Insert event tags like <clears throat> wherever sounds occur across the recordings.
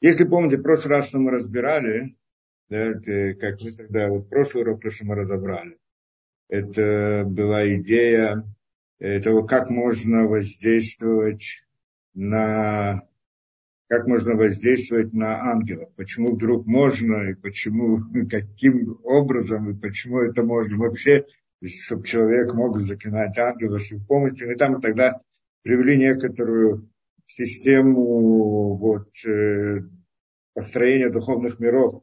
Если помните, в прошлый раз, что мы разбирали, да, это, как мы тогда, вот прошлый урок, то, что мы разобрали, это была идея того, как можно воздействовать на как можно воздействовать на ангелов, почему вдруг можно, и почему, <laughs> каким образом, и почему это можно. Вообще, чтобы человек мог заклинать ангелов, если помните, и там тогда привели некоторую систему вот, э, построения духовных миров,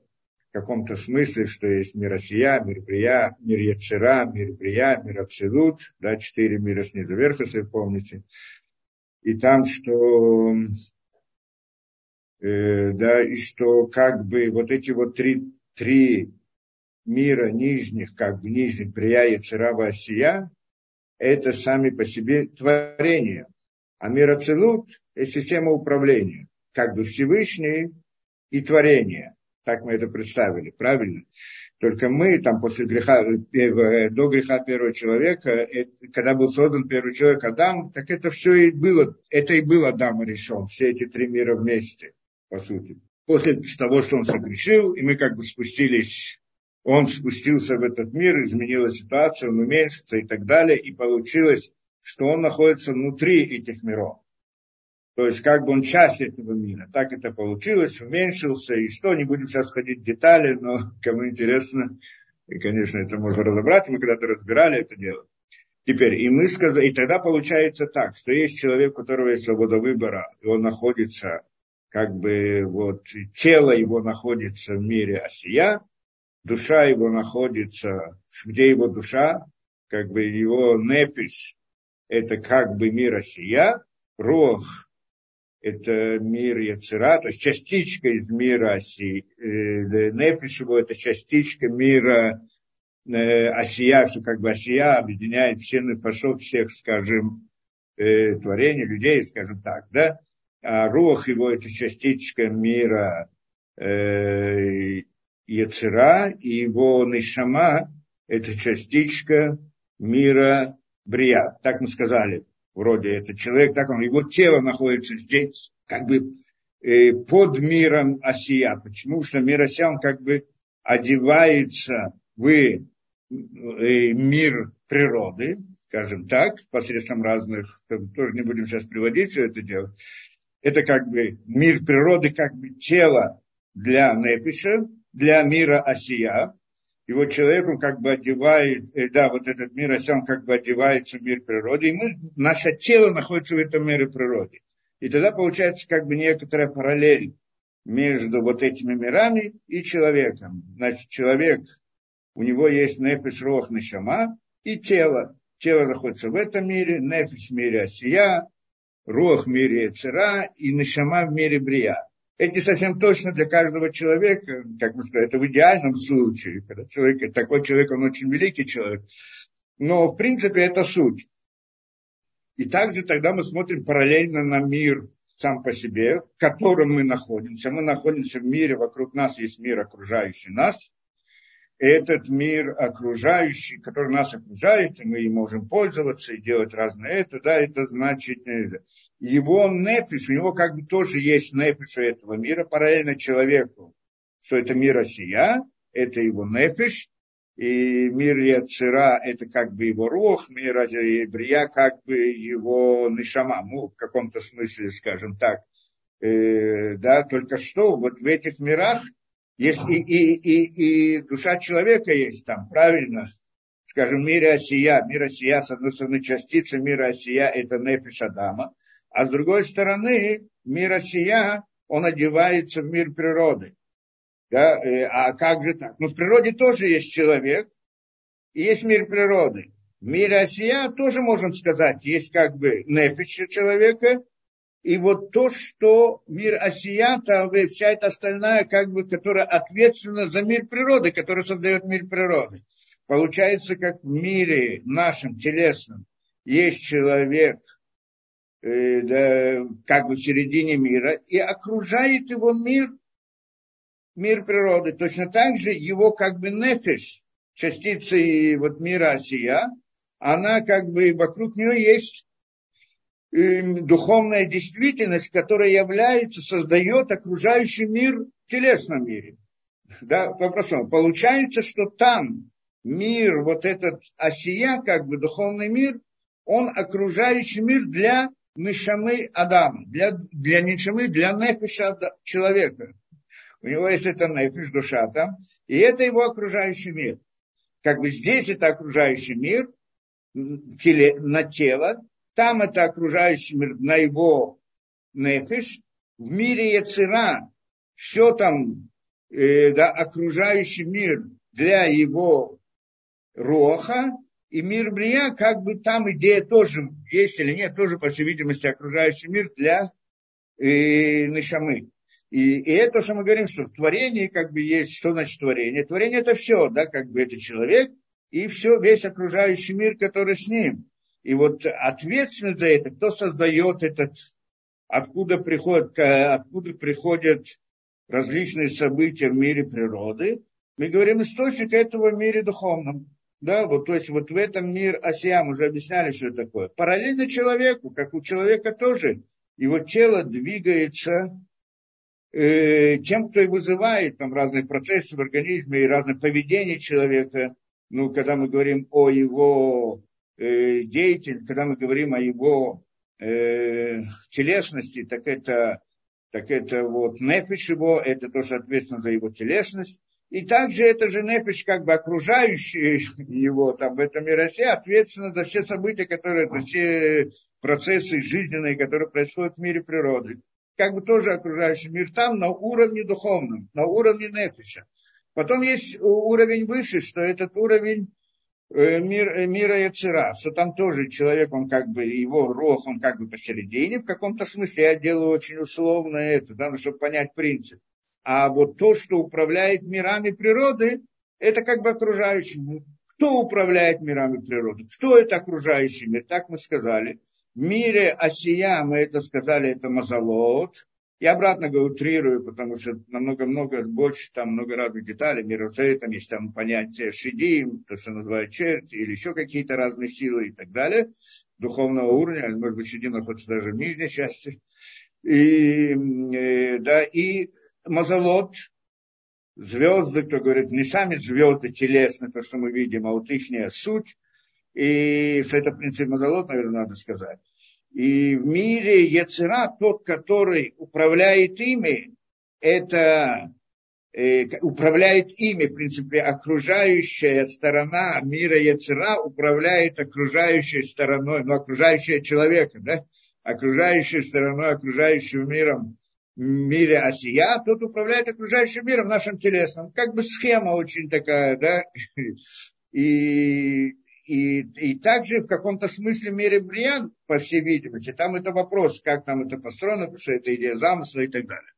в каком-то смысле, что есть мир Осия, мир Брия, мир Яцера, мир Брия, мир Абсолют, да, четыре мира снизу вверх, если вы помните. И там, что Э, да, и что как бы вот эти вот три, три мира нижних, как бы нижних, Прия, Яцерава, Осия, это сами по себе творения. А мир Ацелут – это система управления, как бы Всевышний и творение. Так мы это представили, правильно? Только мы там после греха, э, до греха первого человека, это, когда был создан первый человек Адам, так это все и было, это и был Адам решен, все эти три мира вместе по сути. После того, что он согрешил, и мы как бы спустились, он спустился в этот мир, изменилась ситуация, он уменьшится и так далее, и получилось, что он находится внутри этих миров. То есть как бы он часть этого мира. Так это получилось, уменьшился, и что, не будем сейчас ходить в детали, но кому интересно, и, конечно, это можно разобрать, мы когда-то разбирали это дело. Теперь, и мы сказали, и тогда получается так, что есть человек, у которого есть свобода выбора, и он находится как бы вот тело его находится в мире Осия, душа его находится, где его душа, как бы его непись, это как бы мир Осия, Рох, это мир Яцера, то есть частичка из мира Оси, э, непись его это частичка мира э, Осия, что как бы Осия объединяет все напашот всех, скажем, э, творений, людей, скажем так, да, а рух его это частичка мира э, Яцера, и его Нишама это частичка мира Брия. Так мы сказали, вроде это человек, так он, его тело находится здесь, как бы э, под миром Осия. Почему? Что мир Осия, он как бы одевается в э, мир природы, скажем так, посредством разных, там, тоже не будем сейчас приводить все это дело, это как бы мир природы, как бы тело для Непиша, для мира Осия. И вот человек, он как бы одевает, э, да, вот этот мир Осия, он как бы одевается в мир природы, и мы, наше тело находится в этом мире природы. И тогда получается как бы некоторая параллель между вот этими мирами и человеком. Значит, человек, у него есть нефиш, рох, нишама и тело. Тело находится в этом мире, нефиш в мире осия, Рух в мире Цера и Нишама в мире Брия. Эти совсем точно для каждого человека, как мы сказали, это в идеальном случае, когда человек, такой человек, он очень великий человек. Но, в принципе, это суть. И также тогда мы смотрим параллельно на мир сам по себе, в котором мы находимся. Мы находимся в мире, вокруг нас есть мир, окружающий нас этот мир окружающий, который нас окружает, и мы им можем пользоваться и делать разное это, да, это значит, его непиш, у него как бы тоже есть непиш этого мира, параллельно человеку, что это мир Осия, это его непиш, и мир Яцера – это как бы его рух, мир Брия – как бы его нишама, ну, в каком-то смысле, скажем так. Э, да, только что вот в этих мирах – есть и, и, и, и душа человека есть там, правильно? Скажем, мир Осия. Мир Осия, с одной стороны, частица мира Осия – это Нефиш Адама. А с другой стороны, мир Осия, он одевается в мир природы. Да? Э, а как же так? Ну, в природе тоже есть человек, и есть мир природы. В мире Осия тоже, можно сказать, есть как бы нефиш человека, и вот то, что мир Осията, вся эта остальная, как бы, которая ответственна за мир природы, который создает мир природы. Получается, как в мире нашем телесном есть человек, э, да, как бы в середине мира, и окружает его мир, мир природы. Точно так же его как бы нефиш, частица вот мира Осия, она как бы вокруг нее есть духовная действительность, которая является, создает окружающий мир в телесном мире. Да, вопросом. Получается, что там мир, вот этот осия, как бы духовный мир, он окружающий мир для нишамы Адама, для, для нишамы, для нефиша человека. У него есть это нефиш, душа там, и это его окружающий мир. Как бы здесь это окружающий мир теле, на тело, там это окружающий мир на его нефиш, в мире Яцера, все там, э, да, окружающий мир для его роха, и мир Брия, как бы там идея тоже есть или нет, тоже, по всей видимости, окружающий мир для э, Нишамы. И, и это, что мы говорим, что в творении как бы есть, что значит творение? Творение это все, да, как бы это человек, и все, весь окружающий мир, который с ним. И вот ответственность за это, кто создает этот, откуда приходят, откуда приходят различные события в мире природы, мы говорим источник этого в мире духовном. Да, вот, то есть вот в этом мир Асия, мы уже объясняли, что это такое. Параллельно человеку, как у человека тоже, его тело двигается э, тем, кто и вызывает там разные процессы в организме и разное поведение человека. Ну, когда мы говорим о его э, деятельности, когда мы говорим о его э, телесности, так это, так это вот нефиш его, это то, что ответственно за его телесность. И также это же нефиш, как бы окружающий <laughs> его там в этом мире, ответственно за все события, которые, за все процессы жизненные, которые происходят в мире природы. Как бы тоже окружающий мир там на уровне духовном, на уровне нефиша. Потом есть уровень выше, что этот уровень мир, э, мира Яцера, что там тоже человек, он как бы, его рох, он как бы посередине, в каком-то смысле, я делаю очень условно это, да, ну, чтобы понять принцип. А вот то, что управляет мирами природы, это как бы окружающий мир. Кто управляет мирами природы? Кто это окружающий мир? Так мы сказали. В мире Осия, мы это сказали, это Мазалот. Я обратно говорю, утрирую, потому что намного-много больше, там много разных деталей. Мир там есть там понятие шидим, то, что называют черти, или еще какие-то разные силы и так далее. Духовного уровня, может быть, шидим находится даже в нижней части. И, э, да, и Мазалот, звезды, кто говорит, не сами звезды телесные, то, что мы видим, а вот их суть. И что это принцип Мазалот, наверное, надо сказать. И в мире Яцера, тот, который управляет ими, это э, управляет ими, в принципе, окружающая сторона мира Яцера управляет окружающей стороной, ну, окружающая человека, да, окружающей стороной, окружающим миром мире Осия, тот управляет окружающим миром, нашим телесным. Как бы схема очень такая, да. <laughs> И, и, и также в каком-то смысле мире Бриан, по всей видимости, там это вопрос, как там это построено, потому что это идея замысла и так далее.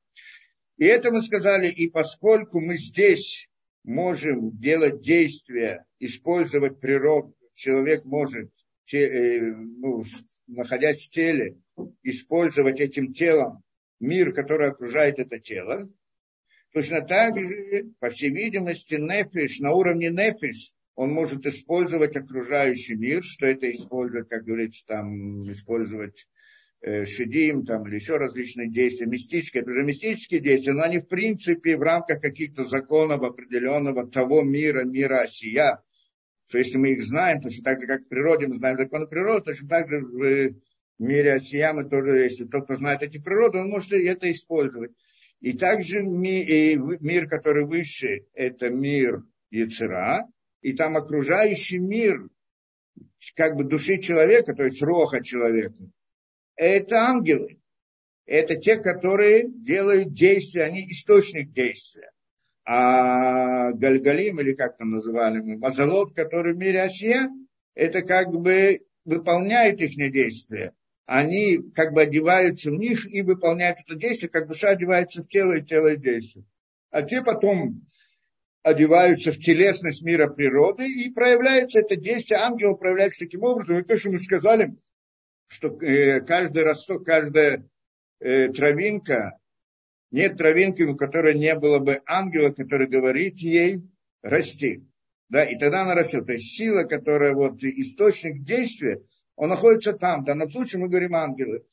И это мы сказали, и поскольку мы здесь можем делать действия, использовать природу, человек может, э, ну, находясь в теле, использовать этим телом мир, который окружает это тело. Точно так же, по всей видимости, нефиш, на уровне нефиш, он может использовать окружающий мир, что это использовать, как говорится, там, использовать э, шедим, там, или еще различные действия, мистические, это уже мистические действия, но они, в принципе, в рамках каких-то законов определенного того мира, мира осия, что если мы их знаем, точно так же, как в природе мы знаем законы природы, точно так же в мире Асияма тоже, если тот, кто знает эти природы, он может это использовать. И также мир, который выше, это мир Яцера, и там окружающий мир, как бы души человека, то есть роха человека, это ангелы. Это те, которые делают действия, они источник действия. А Гальгалим, или как там называли мы, Мазалот, который в мире Асия, это как бы выполняет их действия они как бы одеваются в них и выполняют это действие, как душа одевается в тело и тело действует. А те потом одеваются в телесность мира природы и проявляется это действие, ангел проявляется таким образом. И то, что мы сказали, что э, каждый росток, каждая э, травинка, нет травинки, у которой не было бы ангела, который говорит ей расти. Да, и тогда она растет. То есть сила, которая вот источник действия, Он находится там. В данном случае мы говорим ангелы.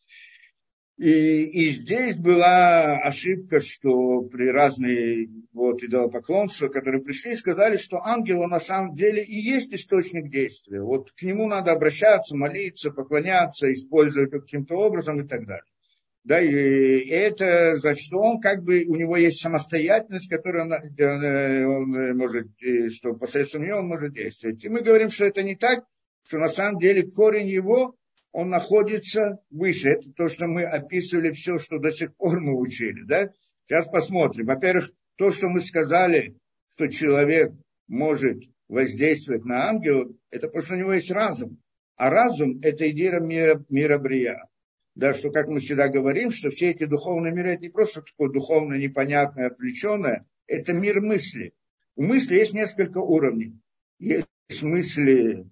И, и здесь была ошибка, что при разные вот, идолопоклонства, которые пришли, сказали, что ангел на самом деле и есть источник действия. Вот к нему надо обращаться, молиться, поклоняться, использовать каким-то образом и так далее. Да, и это значит, что он как бы, у него есть самостоятельность, которую он, он может, что посредством нее он может действовать. И мы говорим, что это не так, что на самом деле корень его он находится выше. Это то, что мы описывали все, что до сих пор мы учили. Да? Сейчас посмотрим. Во-первых, то, что мы сказали, что человек может воздействовать на ангела, это потому что у него есть разум. А разум – это идея мира, мира Брия. Да, что, как мы всегда говорим, что все эти духовные миры – это не просто такое духовное, непонятное, отвлеченное, это мир мысли. У мысли есть несколько уровней. Есть мысли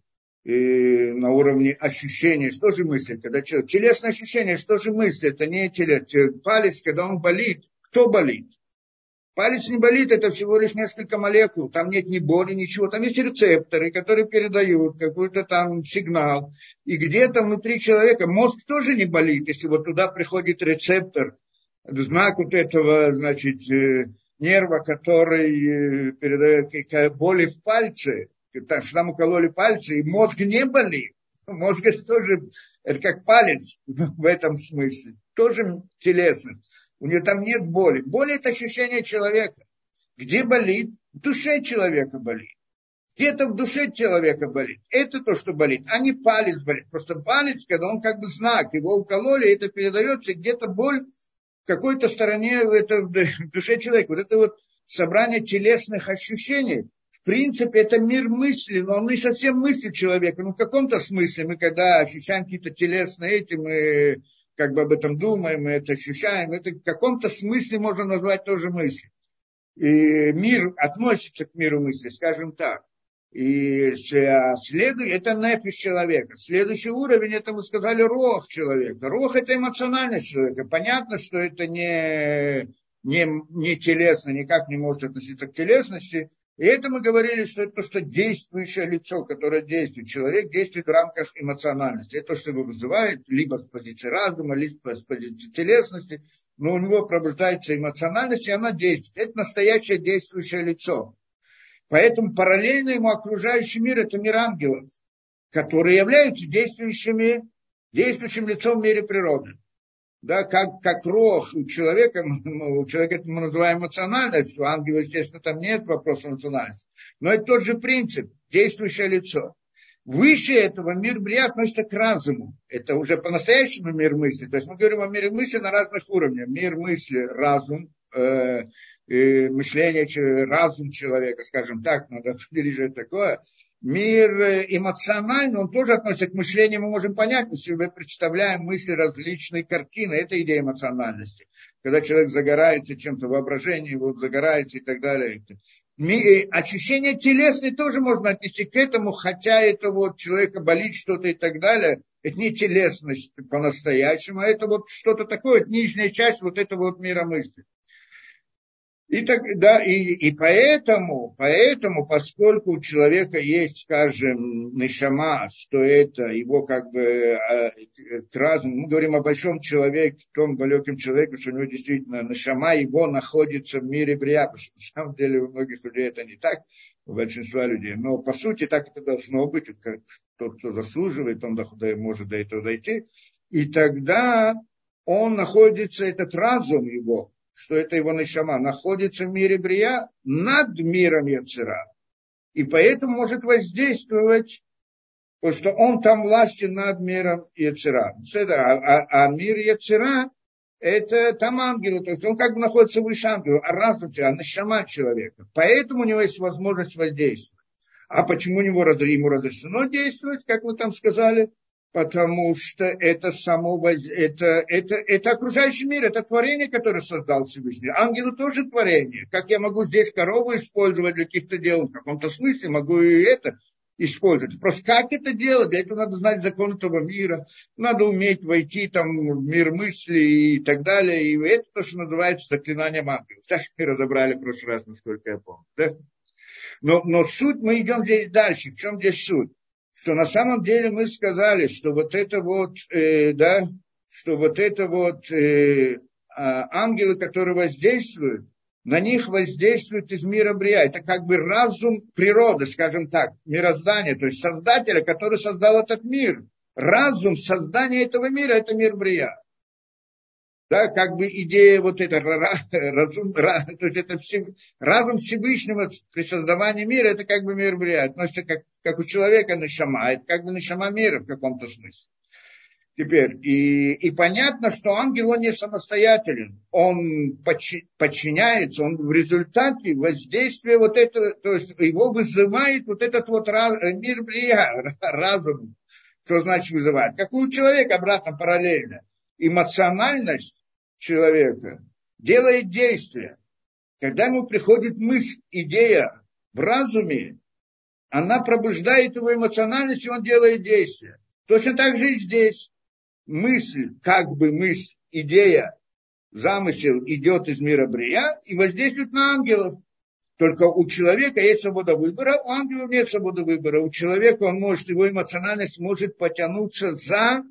и на уровне ощущений. Что же мысли? Когда человек... Телесное ощущение, что же мысли? Это не телес. Палец, когда он болит, кто болит? Палец не болит, это всего лишь несколько молекул. Там нет ни боли, ничего. Там есть рецепторы, которые передают какой-то там сигнал. И где-то внутри человека мозг тоже не болит, если вот туда приходит рецептор, знак вот этого, значит, э, нерва, который э, передает боли в пальце, там, что нам укололи пальцы, и мозг не болит. Мозг это тоже, это как палец в этом смысле. Тоже телесность. У нее там нет боли. Боль это ощущение человека. Где болит? В душе человека болит. Где-то в душе человека болит. Это то, что болит, а не палец болит. Просто палец, когда он как бы знак, его укололи, это передается, где-то боль в какой-то стороне это в душе человека. Вот это вот собрание телесных ощущений, принципе, это мир мысли, но он не совсем мысли человека. Ну, в каком-то смысле мы, когда ощущаем какие-то телесные эти, мы как бы об этом думаем, мы это ощущаем. Это в каком-то смысле можно назвать тоже мысли. И мир относится к миру мысли, скажем так. И следует, это нефиш человека. Следующий уровень, это мы сказали, рох человека. Рох это эмоциональность человека. Понятно, что это не, не, не телесно, никак не может относиться к телесности, и это мы говорили, что это то, что действующее лицо, которое действует. Человек действует в рамках эмоциональности. Это то, что его вызывает либо с позиции разума, либо с позиции телесности. Но у него пробуждается эмоциональность, и она действует. Это настоящее действующее лицо. Поэтому параллельно ему окружающий мир – это мир ангелов, которые являются действующими, действующим лицом в мире природы да, как, как рог у человека, <laughs> у человека это мы называем эмоциональность, у ангела, естественно, там нет вопроса эмоциональности. Но это тот же принцип, действующее лицо. Выше этого мир Брия относится к разуму. Это уже по-настоящему мир мысли. То есть мы говорим о мире мысли на разных уровнях. Мир мысли, разум, э, э, мышление, разум человека, скажем так, надо <laughs> определить, что это такое мир э, эмоциональный, он тоже относится к мышлению, мы можем понять, мы себе представляем мысли различные картины, это идея эмоциональности. Когда человек загорается чем-то, воображение его загорается и так далее. Э, ощущение телесное тоже можно отнести к этому, хотя это вот человека болит что-то и так далее. Это не телесность по-настоящему, а это вот что-то такое, нижняя часть вот этого вот мира мысли. И, так, да, и, и поэтому, поэтому, поскольку у человека есть, скажем, нишама, что это его как бы а, к разуму, мы говорим о большом человеке, том далеком человеке, что у него действительно нишама его находится в мире брия, на самом деле у многих людей это не так, у большинства людей, но по сути так это должно быть, как тот, кто заслуживает, он может до этого дойти, и тогда он находится, этот разум его, что это его нишама, находится в мире Брия над миром Яцера. И поэтому может воздействовать, потому что он там властен над миром Яцера. А, а, а мир Яцера это там ангелы, то есть он как бы находится выше ангела, а разум а нишама человека. Поэтому у него есть возможность воздействовать. А почему у него ему разрешено действовать, как мы там сказали? Потому что это само, это, это, это окружающий мир, это творение, которое создал Всевышний. Ангелы тоже творение. Как я могу здесь корову использовать для каких-то дел? В каком-то смысле могу и это использовать. Просто как это делать? Для этого надо знать закон этого мира, надо уметь войти там в мир мысли и так далее. И это то, что называется заклинанием ангелов. Так мы разобрали в прошлый раз, насколько я помню. Да? Но, но суть, мы идем здесь дальше. В чем здесь суть? Что на самом деле мы сказали, что вот это вот, э, да, что вот это вот э, а, ангелы, которые воздействуют, на них воздействует из мира Брия. Это как бы разум природы, скажем так, мироздания, то есть создателя, который создал этот мир. Разум создания этого мира – это мир Брия. Да, как бы идея вот эта, разум, то есть это все, разум Всевышнего при создавании мира, это как бы мир Брия. Относится как, как у человека нашама, это как бы нашама мира в каком-то смысле. Теперь, и, и понятно, что ангел, он не самостоятелен, он подчиняется, он в результате воздействия вот этого, то есть его вызывает вот этот вот раз, мир брия, разум, что значит вызывает, у человека обратно параллельно. Эмоциональность человека делает действие. Когда ему приходит мысль, идея в разуме, она пробуждает его эмоциональность, и он делает действие. Точно так же и здесь мысль, как бы мысль, идея, замысел идет из мира Брия и воздействует на ангелов. Только у человека есть свобода выбора, у ангелов нет свободы выбора. У человека он может, его эмоциональность может потянуться за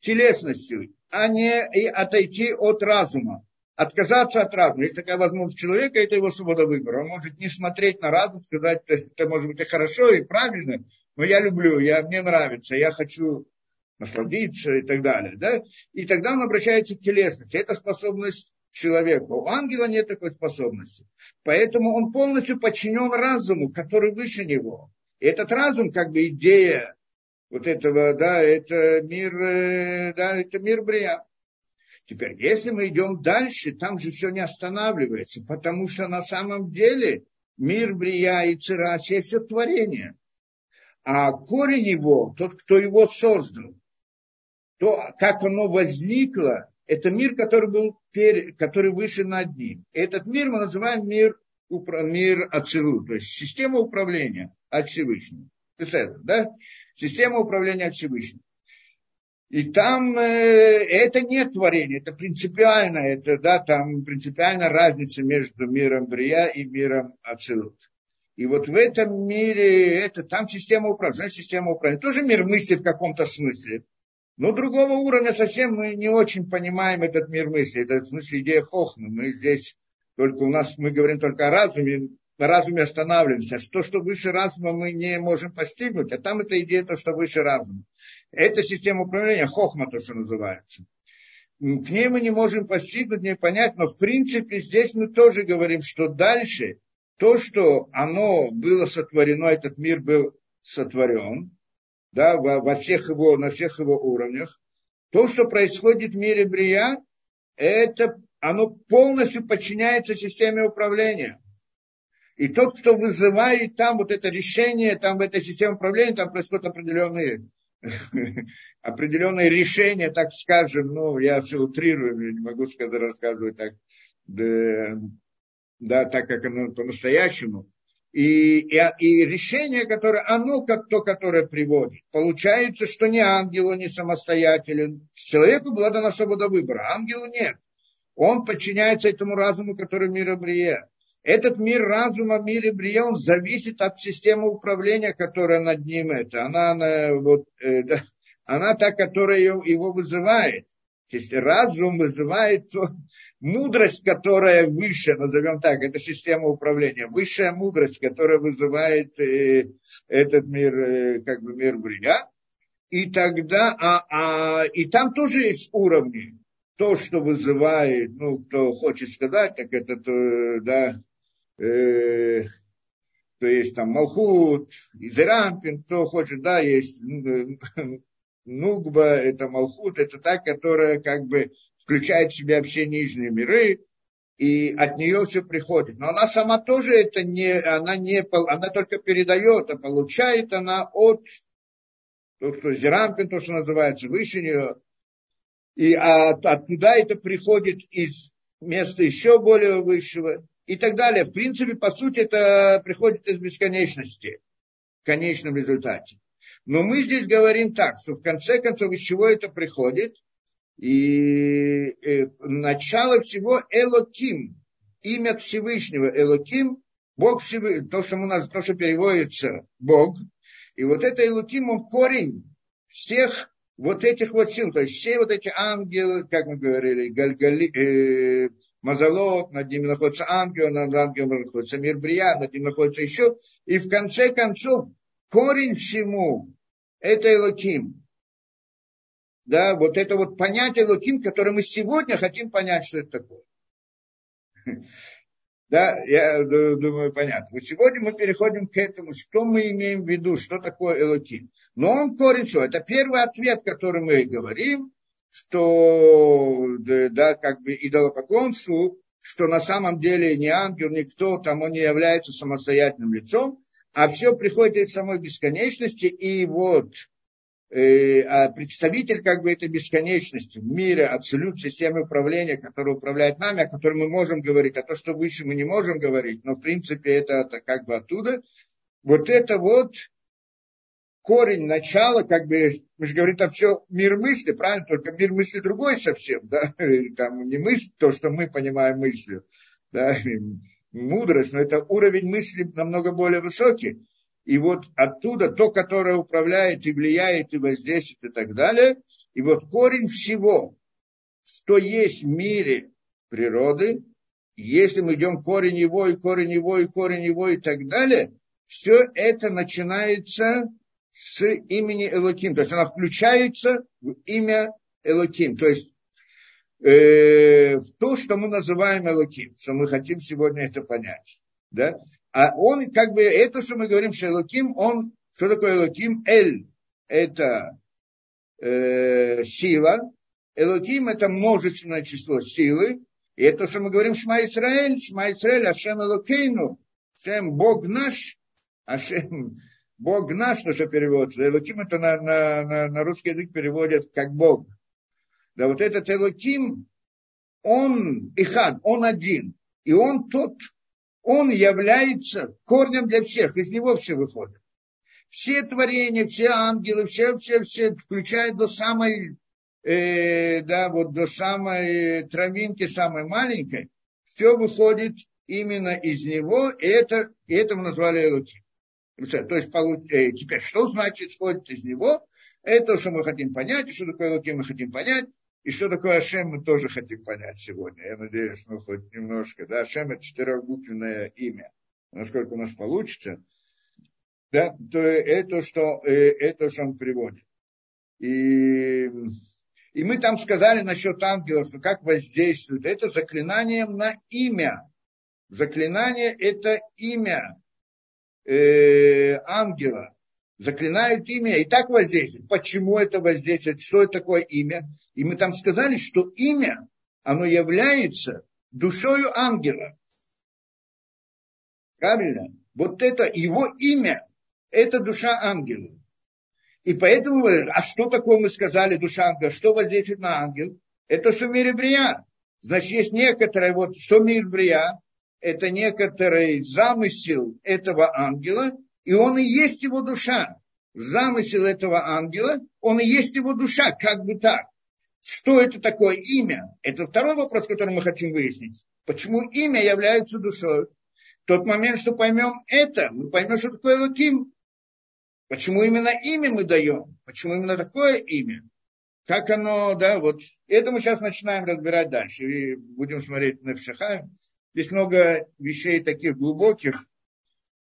телесностью, а не и отойти от разума. Отказаться от разума. Есть такая возможность человека, это его свобода выбора. Он может не смотреть на разум, сказать, это может быть и хорошо, и правильно, но я люблю, я, мне нравится, я хочу насладиться и так далее. Да? И тогда он обращается к телесности. Это способность человека. У ангела нет такой способности. Поэтому он полностью подчинен разуму, который выше него. И этот разум, как бы идея вот этого, да, это мир, э, да, это мир Брия. Теперь, если мы идем дальше, там же все не останавливается, потому что на самом деле мир Брия и Цирасия – все творение. А корень его, тот, кто его создал, то, как оно возникло, это мир, который был перед, который выше над ним. Этот мир мы называем мир, мир Ацилу, то есть система управления от Всевышнего. Да? Система управления от Всевышнего. И там э, это не творение, это принципиально, это, да, там принципиальная разница между миром Брия и миром Ацилут. И вот в этом мире, это, там система управления, система управления, тоже мир мысли в каком-то смысле. Но другого уровня совсем мы не очень понимаем этот мир мысли. Это в смысле идея хохмы. Мы здесь только у нас, мы говорим только о разуме, разуме останавливаемся. То, что выше разума, мы не можем постигнуть, а там это идея, то, что выше разума. Это система управления, хохма, то, что называется. К ней мы не можем постигнуть, не понять, но в принципе здесь мы тоже говорим, что дальше то, что оно было сотворено, этот мир был сотворен, да, во, во всех его, на всех его уровнях. То, что происходит в мире Брия, это, оно полностью подчиняется системе управления. И тот, кто вызывает там вот это решение, там в этой системе управления, там происходят определенные, <laughs> определенные решения, так скажем, ну, я все утрирую, не могу сказать, рассказывать так, да, да так как оно по-настоящему. И, и, и решение, которое, оно как то, которое приводит. Получается, что ни ангелу не самостоятелен. Человеку была дана свобода выбора, ангелу нет. Он подчиняется этому разуму, который мира Брия. Этот мир разума, мир Брия, он зависит от системы управления, которая над ним это. Она, она, вот, э, да, она та, которая его вызывает. Если разум вызывает то, мудрость, которая выше, назовем так, это система управления, высшая мудрость, которая вызывает э, этот мир, э, как бы мир Брия, и тогда, а, а, и там тоже есть уровни. То, что вызывает, ну, кто хочет сказать, так это, то, да, э, то есть там Малхут, Изерампин, кто хочет, да, есть Нугба, это Малхут, это та, которая как бы включает в себя все нижние миры, и от нее все приходит. Но она сама тоже это не, она не, она только передает, а получает она от, то, что Зерампин, то, что называется, выше нее. И от, оттуда это приходит из места еще более высшего и так далее. В принципе, по сути, это приходит из бесконечности в конечном результате. Но мы здесь говорим так, что в конце концов, из чего это приходит – и э, начало всего Элоким, имя Всевышнего Элоким, Бог Всевышний, то, что, у нас, то, что переводится Бог, И вот это Илуким, он корень всех вот этих вот сил, то есть все вот эти ангелы, как мы говорили, Гальгали, э, Мазалот, над ними находится ангел, над ангелом находится мир Брия, над ним находится еще. И в конце концов, корень всему – это Элоким. Да, вот это вот понятие Элоким, которое мы сегодня хотим понять, что это такое. <laughs> Да, я думаю, понятно. Вот сегодня мы переходим к этому, что мы имеем в виду, что такое Элоким. Но он корень все. Это первый ответ, который мы говорим, что, да, как бы идолопоклонству, что на самом деле не ангел, никто, там он не является самостоятельным лицом, а все приходит из самой бесконечности, и вот э, а представитель как бы этой бесконечности в мире, абсолют системы управления, которая управляет нами, о которой мы можем говорить, а то, что выше мы не можем говорить, но в принципе это, это как бы оттуда, вот это вот корень, начало, как бы, мы же говорим, там все мир мысли, правильно, только мир мысли другой совсем, да, <laughs> там не мысль, то, что мы понимаем мыслью, да, мудрость, но это уровень мысли намного более высокий. И вот оттуда то, которое управляет и влияет, и воздействует, и так далее. И вот корень всего, что есть в мире природы, если мы идем корень его, и корень его, и корень его, и так далее, все это начинается с имени Элоким. То есть она включается в имя Элоким. То есть э, в то, что мы называем Элоким, что мы хотим сегодня это понять. Да? А он, как бы, это, что мы говорим, что Элоким, он, что такое Элоким? Эль – это э, сила, Элоким – это множественное число силы, и это, что мы говорим Шма Исраэль, Шма Исраэль, Ашем Элокейну, Ашем Бог наш, Ашем Бог наш, что переводится. Элоким это на, на, на, на русский язык переводят как Бог. Да вот этот Элоким, он Ихад, он один. И он тот, он является корнем для всех, из него все выходит. Все творения, все ангелы, все, все, все, включая до самой, э, да, вот до самой травинки, самой маленькой, все выходит именно из него, и это, и это мы назвали Элоким. То есть теперь, что значит сходит из него? Это, что мы хотим понять, и что такое Луким мы хотим понять, и что такое Ашем мы тоже хотим понять сегодня. Я надеюсь, ну хоть немножко. Да, Ашем это четырехбуквенное имя. Насколько у нас получится, да, то это, что, э, это, что он приводит. И, и мы там сказали насчет ангелов, что как воздействует. Это заклинанием на имя. Заклинание – это имя э, ангела, заклинают имя и так воздействует. Почему это воздействует? Что это такое имя? И мы там сказали, что имя, оно является душою ангела. Правильно? Вот это его имя, это душа ангела. И поэтому, а что такое мы сказали, душа ангела? Что воздействует на ангел? Это что в мире брия. Значит, есть некоторое, вот, что мир брия, это некоторый замысел этого ангела, и он и есть его душа. Замысел этого ангела, он и есть его душа, как бы так. Что это такое имя? Это второй вопрос, который мы хотим выяснить. Почему имя является душой? Тот момент, что поймем это, мы поймем, что такое Луким. Почему именно имя мы даем? Почему именно такое имя? Как оно, да, вот это мы сейчас начинаем разбирать дальше. И будем смотреть на Пшахаем. Здесь много вещей таких глубоких,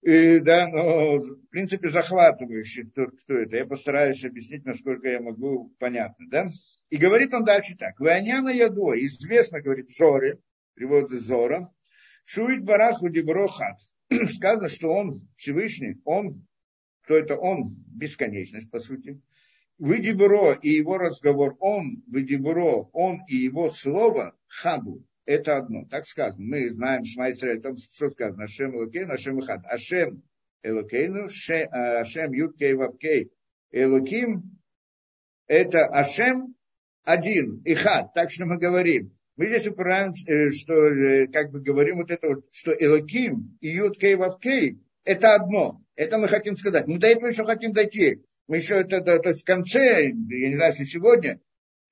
и, да, но в принципе захватывающих, кто, кто это. Я постараюсь объяснить, насколько я могу понятно. Да? И говорит он дальше так. Ваняна ядо, известно, говорит Зоре, перевод из Зора, Шуит Бараху Диброхат. <clears throat> Сказано, что он Всевышний, он, кто это он, бесконечность, по сути. Выдибро и его разговор, он, выдибро, он и его слово, хаду, это одно. Так сказано. Мы знаем Шма Исраэль, том, что сказано. Ашем Элокейну, Ашем Ихад. Ашем Элокейну, а, Ашем Юткей Вавкей. Элоким – это Ашем один, Ихад. Так что мы говорим. Мы здесь упираем, э, что э, как бы говорим вот это вот, что Элоким и Юткей Вавкей – это одно. Это мы хотим сказать. Мы до этого еще хотим дойти. Мы еще это, то есть в конце, я не знаю, если сегодня,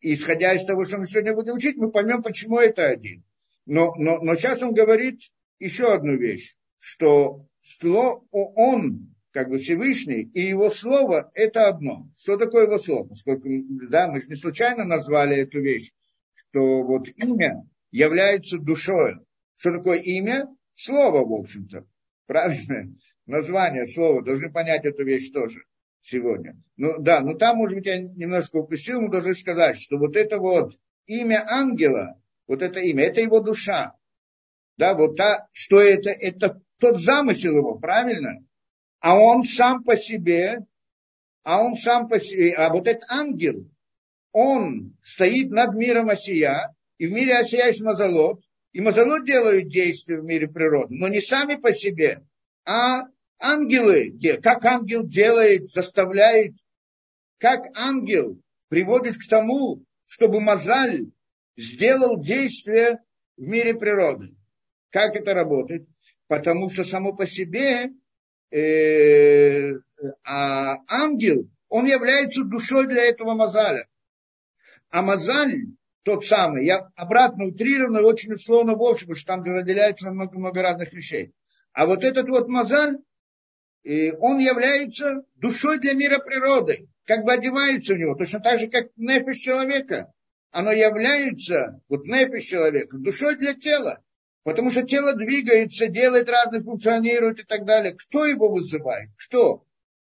исходя из того, что мы сегодня будем учить, мы поймем, почему это один. Но, но, но сейчас он говорит еще одну вещь, что слово «он» как бы Всевышний, и его слово – это одно. Что такое его слово? Поскольку, да, мы же не случайно назвали эту вещь, что вот имя является душой. Что такое имя? Слово, в общем-то. Правильно? Название слова. Должны понять эту вещь тоже сегодня. Ну да, но там, может быть, я немножко упустил, мы должны сказать, что вот это вот имя ангела, вот это имя, это его душа. Да, вот та, что это, это тот замысел его, правильно? А он сам по себе, а он сам по себе, а вот этот ангел, он стоит над миром Осия, и в мире Осия есть Мазалот, и Мазалот делают действия в мире природы, но не сами по себе, а ангелы, как ангел делает, заставляет, как ангел приводит к тому, чтобы Мазаль сделал действие в мире природы. Как это работает? Потому что само по себе э, а ангел, он является душой для этого Мазаля. А Мазаль, тот самый, я обратно утрированно, очень условно в общем, потому что там же разделяется много-много разных вещей. А вот этот вот Мазаль, и он является душой для мира природы, как бы одевается у него, точно так же, как нефиш человека. Оно является, вот нефиш человека, душой для тела. Потому что тело двигается, делает разные, функционирует и так далее. Кто его вызывает? Кто?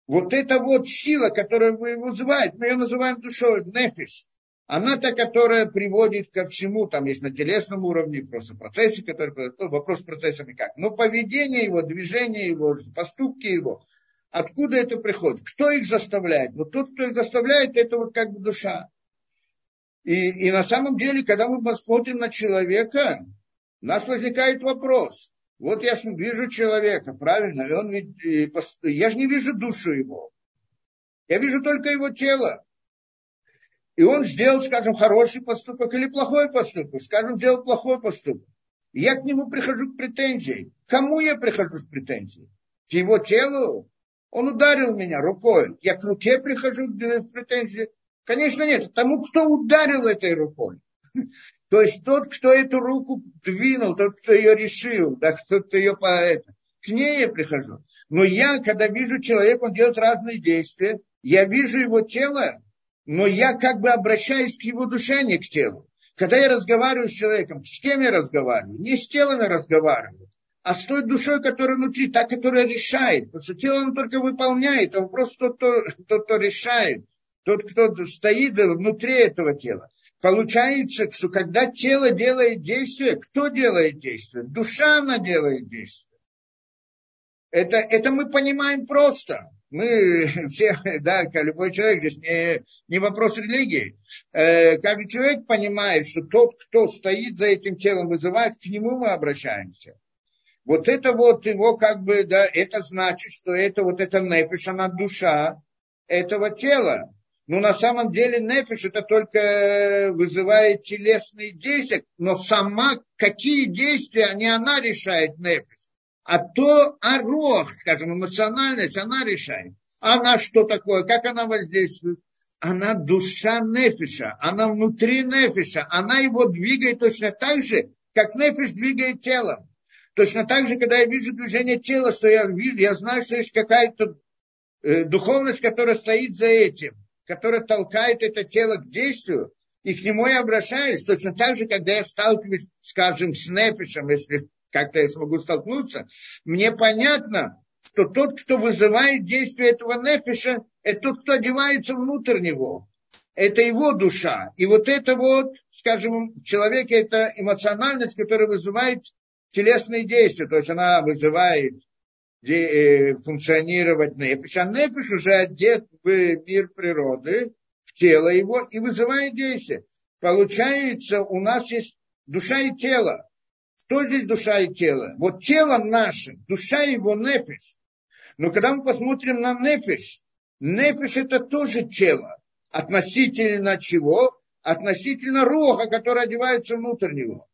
Вот эта вот сила, которая его вызывает, мы ее называем душой, нефиш. Она та, которая приводит ко всему, там есть на телесном уровне, просто процессы, которые происходят, вопрос с процессами как. Но поведение его, движение его, поступки его, откуда это приходит? Кто их заставляет? Вот тот, кто их заставляет, это вот как бы душа. И, и на самом деле, когда мы посмотрим на человека, у нас возникает вопрос. Вот я вижу человека, правильно, и он ведь, я же не вижу душу его. Я вижу только его тело и он сделал, скажем, хороший поступок или плохой поступок, скажем, сделал плохой поступок. я к нему прихожу к претензией. Кому я прихожу с претензией? К его телу? Он ударил меня рукой. Я к руке прихожу с претензией? Конечно, нет. Тому, кто ударил этой рукой. <laughs> То есть тот, кто эту руку двинул, тот, кто ее решил, да, тот, кто ее по это. К ней я прихожу. Но я, когда вижу человека, он делает разные действия, я вижу его тело, но я как бы обращаюсь к его душе, а не к телу. Когда я разговариваю с человеком, с кем я разговариваю? Не с телом я разговариваю, а с той душой, которая внутри, та, которая решает. Потому что тело он только выполняет, а вопрос тот, кто, тот, кто решает, тот, кто стоит внутри этого тела. Получается, что когда тело делает действие, кто делает действие? Душа она делает действие. Это, это мы понимаем просто мы <laughs> все, да, как любой человек, здесь не, не вопрос религии. Э, как человек понимает, что тот, кто стоит за этим телом, вызывает, к нему мы обращаемся. Вот это вот его как бы, да, это значит, что это вот эта нефиш, она душа этого тела. Но на самом деле нефиш это только вызывает телесные действия, но сама, какие действия, не она решает нефиш. А то арох, скажем, эмоциональность, она решает. Она что такое, как она воздействует? Она душа нефиша, она внутри нефиша, она его двигает точно так же, как нефиш двигает телом. Точно так же, когда я вижу движение тела, что я вижу, я знаю, что есть какая-то э, духовность, которая стоит за этим, которая толкает это тело к действию, и к нему я обращаюсь. Точно так же, когда я сталкиваюсь, скажем, с нефишем, если как-то я смогу столкнуться, мне понятно, что тот, кто вызывает действие этого нефиша, это тот, кто одевается внутрь него. Это его душа. И вот это вот, скажем, в человеке это эмоциональность, которая вызывает телесные действия. То есть она вызывает функционировать нефиш. А нефиш уже одет в мир природы, в тело его и вызывает действие. Получается, у нас есть душа и тело. Что здесь душа и тело? Вот тело наше, душа его нефиш. Но когда мы посмотрим на нефиш, нефиш это тоже тело. Относительно чего? Относительно роха, который одевается внутрь него.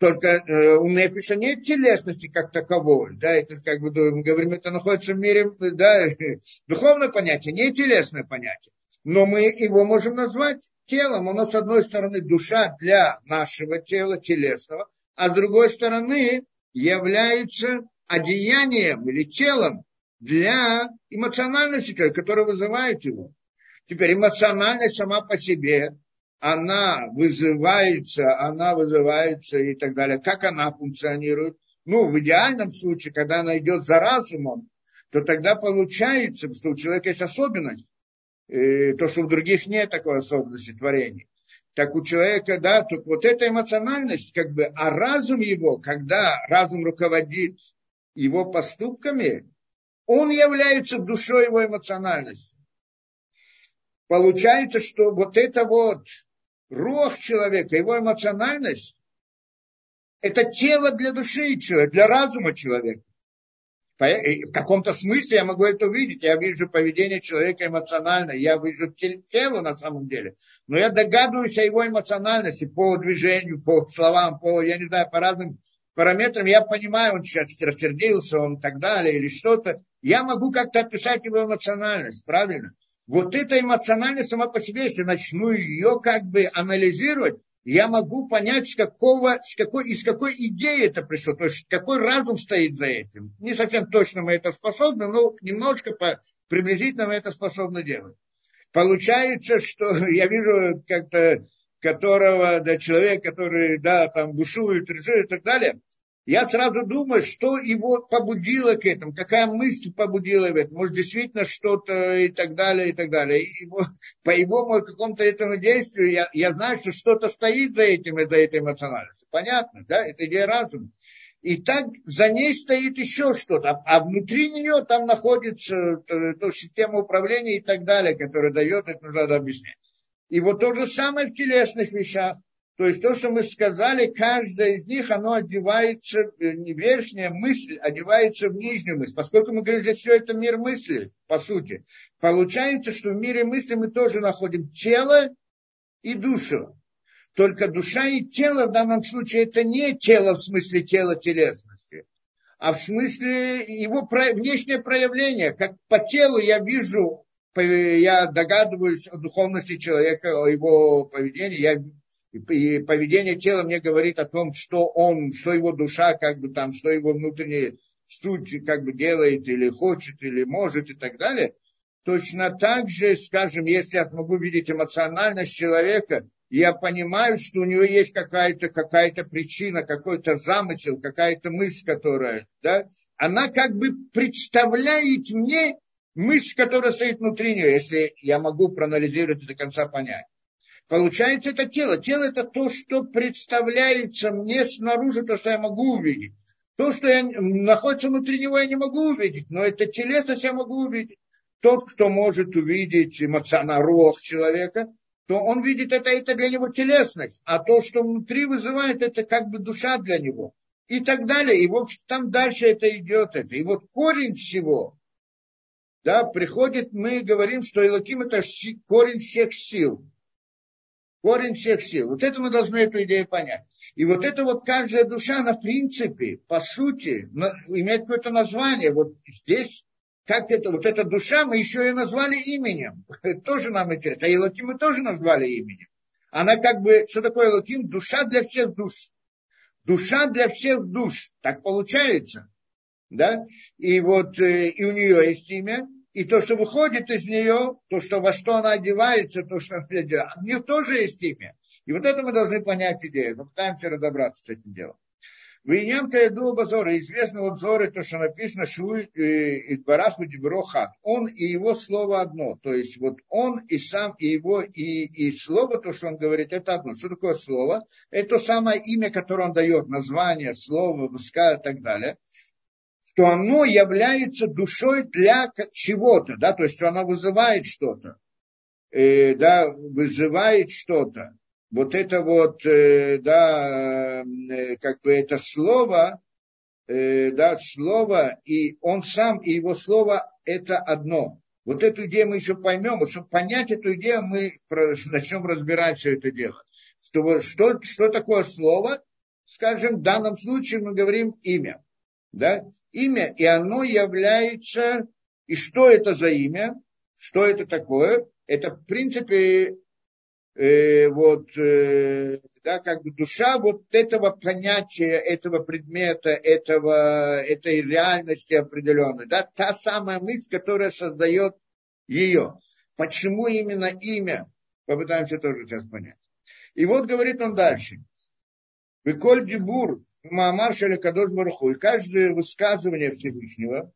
Только э, у нефиша нет телесности как таковой. Да, это как бы мы говорим, это находится в мире, да, <laughs> духовное понятие, не телесное понятие. Но мы его можем назвать телом. Оно, с одной стороны, душа для нашего тела телесного, а с другой стороны является одеянием или телом для эмоциональности человека, которая вызывает его. Теперь эмоциональность сама по себе, она вызывается, она вызывается и так далее. Как она функционирует? Ну, в идеальном случае, когда она идет за разумом, то тогда получается, что у человека есть особенность, э, то, что у других нет такой особенности творений. Так у человека, да, тут вот эта эмоциональность, как бы, а разум его, когда разум руководит его поступками, он является душой его эмоциональности. Получается, что вот это вот рух человека, его эмоциональность, это тело для души человека, для разума человека. В каком-то смысле я могу это увидеть. Я вижу поведение человека эмоционально, я вижу тело на самом деле. Но я догадываюсь о его эмоциональности по движению, по словам, по, я не знаю, по разным параметрам. Я понимаю, он сейчас рассердился, он так далее, или что-то. Я могу как-то описать его эмоциональность, правильно? Вот эта эмоциональность сама по себе, если начну ее как бы анализировать, я могу понять, с, какого, с какой, из какой идеи это пришло, то есть какой разум стоит за этим. Не совсем точно мы это способны, но немножко по, приблизительно мы это способны делать. Получается, что <laughs> я вижу как-то которого, да, человек, который, да, там бушует, решит и так далее, я сразу думаю, что его побудило к этому, какая мысль побудила этом, может, действительно что-то и так далее, и так далее. И его, по его какому-то этому действию я, я знаю, что что-то стоит за этим, за этой эмоциональностью. Понятно, да? Это идея разума. И так за ней стоит еще что-то, а, а внутри нее там находится то, то, система управления и так далее, которая дает, это нужно объяснять. И вот то же самое в телесных вещах. То есть то, что мы сказали, каждая из них, оно одевается, э, не верхняя мысль, одевается в нижнюю мысль. Поскольку мы говорим, что все это мир мысли, по сути. Получается, что в мире мысли мы тоже находим тело и душу. Только душа и тело в данном случае это не тело в смысле тела телесности, а в смысле его внешнее проявление. Как по телу я вижу, я догадываюсь о духовности человека, о его поведении, я и поведение тела мне говорит о том, что он, что его душа, как бы там, что его внутренняя суть как бы делает или хочет, или может и так далее. Точно так же, скажем, если я смогу видеть эмоциональность человека, я понимаю, что у него есть какая-то какая причина, какой-то замысел, какая-то мысль, которая, да, она как бы представляет мне мысль, которая стоит внутри нее, если я могу проанализировать до конца понять. Получается, это тело. Тело это то, что представляется мне снаружи, то, что я могу увидеть. То, что я, находится внутри него, я не могу увидеть, но это телесность я могу увидеть. Тот, кто может увидеть эмоциональный рух человека, то он видит это, это для него телесность. А то, что внутри вызывает, это как бы душа для него. И так далее. И вот там дальше это идет. Это. И вот корень всего, да, приходит, мы говорим, что Илоким это корень всех сил корень всех сил. Вот это мы должны эту идею понять. И вот это вот каждая душа, она в принципе, по сути, имеет какое-то название. Вот здесь, как это, вот эта душа, мы еще ее назвали именем. <laughs> тоже нам интересно. А Елоким мы тоже назвали именем. Она как бы, что такое Елоким? Душа для всех душ. Душа для всех душ. Так получается. Да? И вот, э, и у нее есть имя, и то, что выходит из нее, то, что во что она одевается, то, что она делает, у нее тоже есть имя. И вот это мы должны понять идею. Попытаемся разобраться с этим делом. В Иньянка Яду Базора, известно вот Зоры, то, что написано Шуй и Бараху Диброхат. Он и его слово одно. То есть вот он и сам, и его, и, и слово, то, что он говорит, это одно. Что такое слово? Это то самое имя, которое он дает, название, слово, выска и так далее что оно является душой для чего-то, да, то есть что оно вызывает что-то, э, да, вызывает что-то. Вот это вот, э, да, э, как бы это слово, э, да, слово, и он сам, и его слово это одно. Вот эту идею мы еще поймем, чтобы понять эту идею, мы <laughs> начнем разбирать все это дело. Что, что, что такое слово? Скажем, в данном случае мы говорим имя. Да? Имя, и оно является... И что это за имя? Что это такое? Это, в принципе, э, вот, э, да, как бы душа вот этого понятия, этого предмета, этого, этой реальности определенной, да, та самая мысль, которая создает ее. Почему именно имя? Попытаемся тоже сейчас понять. И вот говорит он дальше. Выколь дебур, Маамар Шаликадош Баруху. И каждое высказывание Всевышнего,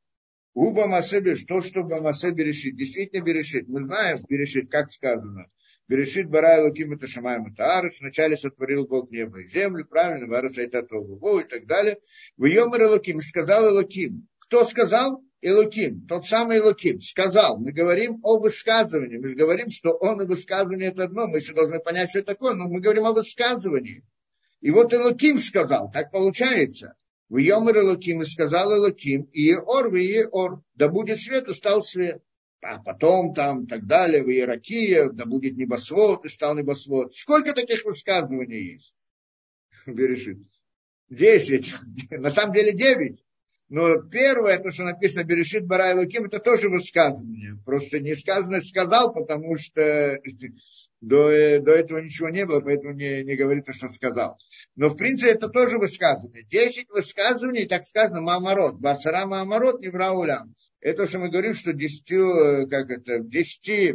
Уба Масеби, то, что Масеби решит. Действительно берешит. Мы знаем берешит, как сказано. Берешит Барай Луким это Шамаем это Арыш. Вначале сотворил Бог небо и землю, правильно, Варыш это Того и так далее. В Йомер Луким сказал Луким. Кто сказал? Элуким, тот самый Элуким, сказал, мы говорим о высказывании, мы же говорим, что он и высказывание это одно, мы еще должны понять, что это такое, но мы говорим о высказывании. И вот Элуким сказал, так получается. В Йомер Элуким и сказал Элуким, и Еор, в Еор, да будет свет, и стал свет. А потом там, так далее, в Иеракия, да будет небосвод, и стал небосвод. Сколько таких высказываний есть? Берешит. Десять. На самом деле девять. Но первое, то, что написано Берешит Барай Луким, это тоже высказывание. Просто не сказано сказал, потому что до, до этого ничего не было, поэтому не, не говорится, что сказал. Но в принципе это тоже высказывание. Десять высказываний, так сказано, Мамарот. Басара Мамарот не враулям. Это, что мы говорим, что десятью, как это, десяти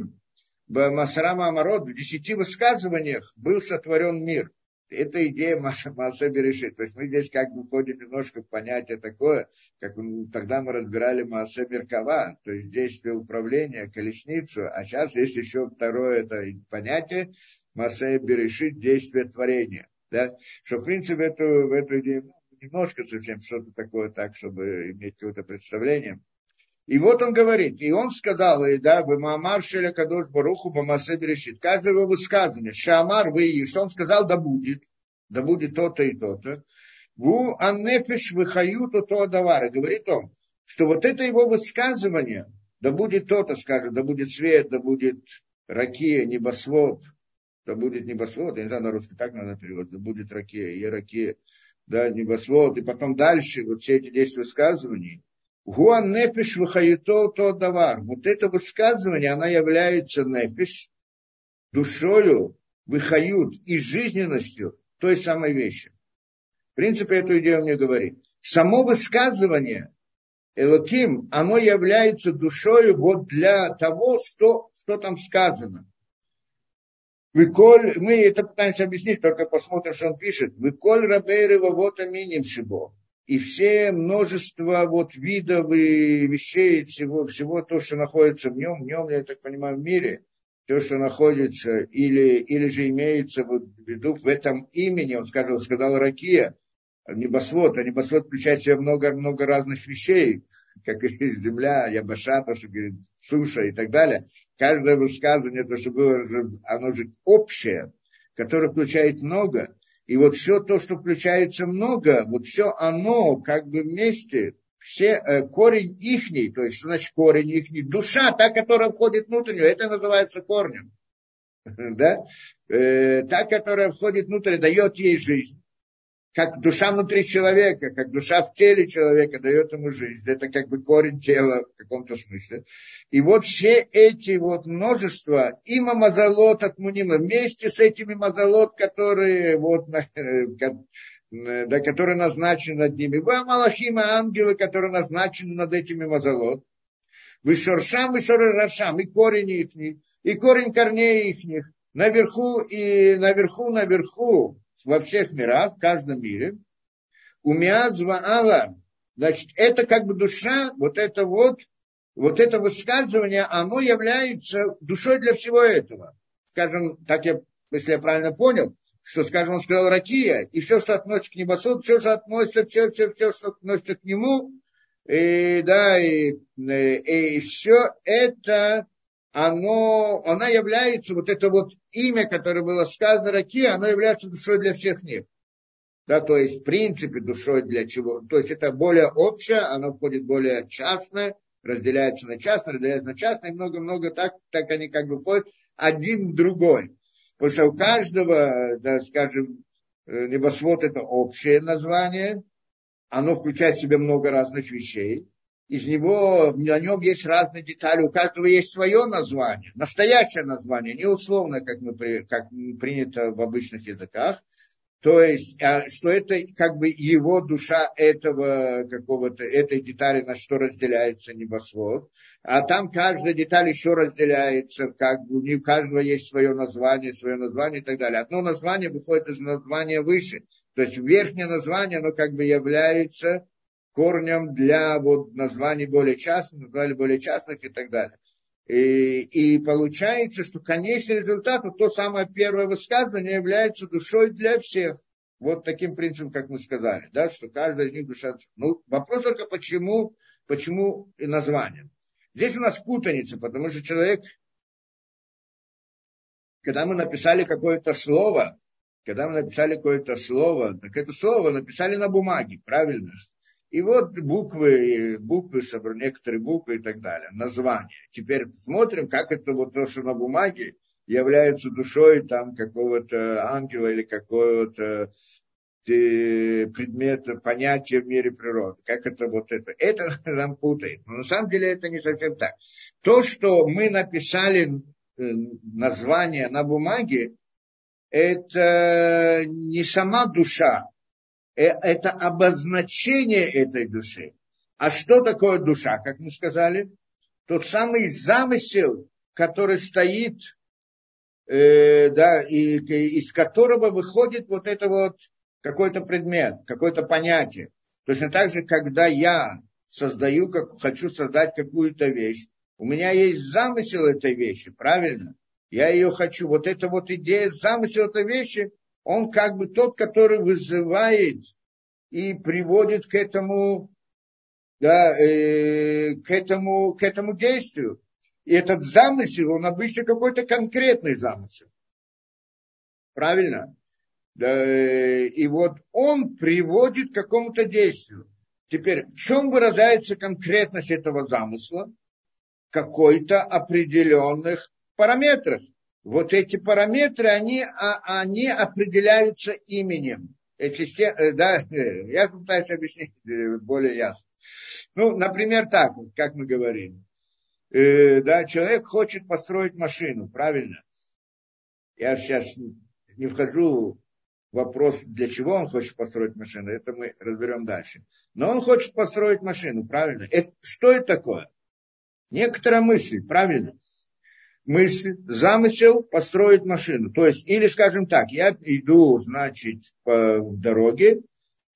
Масара Мамарот, в десяти высказываниях был сотворен мир это идея Маша Берешит. То есть мы здесь как бы входим немножко в понятие такое, как тогда мы разбирали Мааше Меркава, то есть действие управления, колесницу, а сейчас есть еще второе это понятие Мааше Берешит, действие творения. Да? Что в принципе эту, в эту идею немножко совсем что-то такое так, чтобы иметь какое-то представление. И вот он говорит, и он сказал, и да, вы Маамар Шеля Кадош Баруху Бамасе Берешит. Каждое его высказывание, Шамар вы, что он сказал, да будет, да будет то-то и то-то. Ву аннефиш выхаю то то давара. Говорит он, что вот это его высказывание, да будет то-то, скажет, да будет свет, да будет ракия, небосвод, да будет небосвод, я не знаю, на русский так надо переводить, да будет ракия, и ракия, да, небосвод, и потом дальше вот все эти 10 высказываний, Гуан нефиш выхаюто то давар. Вот это высказывание, она является нефиш, душою, выхают и жизненностью той самой вещи. В принципе, эту идею мне говорит. Само высказывание Элоким, оно является душою вот для того, что, что там сказано. Выколь, мы это пытаемся объяснить, только посмотрим, что он пишет. Выколь рабейры вот аминим шибо и все множество вот видов и вещей, всего, всего то, что находится в нем, в нем, я так понимаю, в мире, то, что находится, или, или же имеется в виду в этом имени, он сказал, сказал Ракия, небосвод, а небосвод включает в себя много-много разных вещей, как и земля, ябаша, то, что говорит, суша и так далее. Каждое высказывание, то, что было, оно же общее, которое включает много, и вот все то, что включается много, вот все оно как бы вместе, все, э, корень ихний, то есть, значит корень ихний, душа, та, которая входит внутрь, это называется корнем. <laughs> Да? Э, та, которая входит внутрь, дает ей жизнь как душа внутри человека, как душа в теле человека дает ему жизнь. Это как бы корень тела в каком-то смысле. И вот все эти вот множества, и мазолот от мунима, вместе с этими мазолот, которые вот, да, которые назначены над ними, вы малахима ангелы, которые назначены над этими мазолот, вы шоршам, вы шоршам, и корень их, и корень корней их, наверху и наверху, наверху, во всех мирах, в каждом мире. Умиазва Алла, значит, это как бы душа, вот это вот, вот это высказывание, оно является душой для всего этого. Скажем, так я, если я правильно понял, что, скажем, он сказал ракия, и все, что относится к небосводу, все, что относится, все, все, все, что относится к нему, и, да, и, и, и все это оно, она является, вот это вот имя, которое было сказано Раки, оно является душой для всех них. Да, то есть, в принципе, душой для чего? То есть, это более общее, оно входит более частное, разделяется на частное, разделяется на частное, много-много так, так они как бы входят один в другой. Потому что у каждого, да, скажем, э, небосвод это общее название, оно включает в себя много разных вещей из него, на нем есть разные детали, у каждого есть свое название, настоящее название, не условное, как, мы, как принято в обычных языках, То есть, а, что это как бы его душа этого какого-то, этой детали, на что разделяется небосвод. А там каждая деталь еще разделяется, как бы у каждого есть свое название, свое название и так далее. Одно название выходит из названия выше. То есть верхнее название, оно как бы является корнем для вот названий более частных, названий более частных и так далее. И, и получается, что конечный результат, вот то самое первое высказывание является душой для всех. Вот таким принципом, как мы сказали, да, что каждая из них душа. Ну, вопрос только, почему, почему и название. Здесь у нас путаница, потому что человек, когда мы написали какое-то слово, когда мы написали какое-то слово, так это слово написали на бумаге, правильно? И вот буквы, буквы, некоторые буквы и так далее, названия. Теперь смотрим, как это вот то, что на бумаге является душой там какого-то ангела или какого-то э, предмета, понятия в мире природы. Как это вот это? Это <laughs> нам путает. Но на самом деле это не совсем так. То, что мы написали э, название на бумаге, это не сама душа, это обозначение этой души. А что такое душа, как мы сказали? Тот самый замысел, который стоит, э, да, и, из которого выходит вот это вот какой-то предмет, какое-то понятие. Точно так же, когда я создаю, как, хочу создать какую-то вещь, у меня есть замысел этой вещи, правильно? Я ее хочу. Вот эта вот идея, замысел этой вещи, он как бы тот, который вызывает и приводит к этому, да, э, к этому, к этому действию. И этот замысел, он обычно какой-то конкретный замысел. Правильно? Да, э, и вот он приводит к какому-то действию. Теперь, в чем выражается конкретность этого замысла? Какой-то определенных параметрах вот эти параметры, они, а, они определяются именем. Эти, э, да, я пытаюсь объяснить э, более ясно. Ну, например, так, как мы говорим. Э, да, человек хочет построить машину, правильно? Я сейчас не вхожу в вопрос, для чего он хочет построить машину, это мы разберем дальше. Но он хочет построить машину, правильно? Это, что это такое? Некоторая мысль, правильно? Мысль, замысел построить машину. То есть, или, скажем так, я иду, значит, по дороге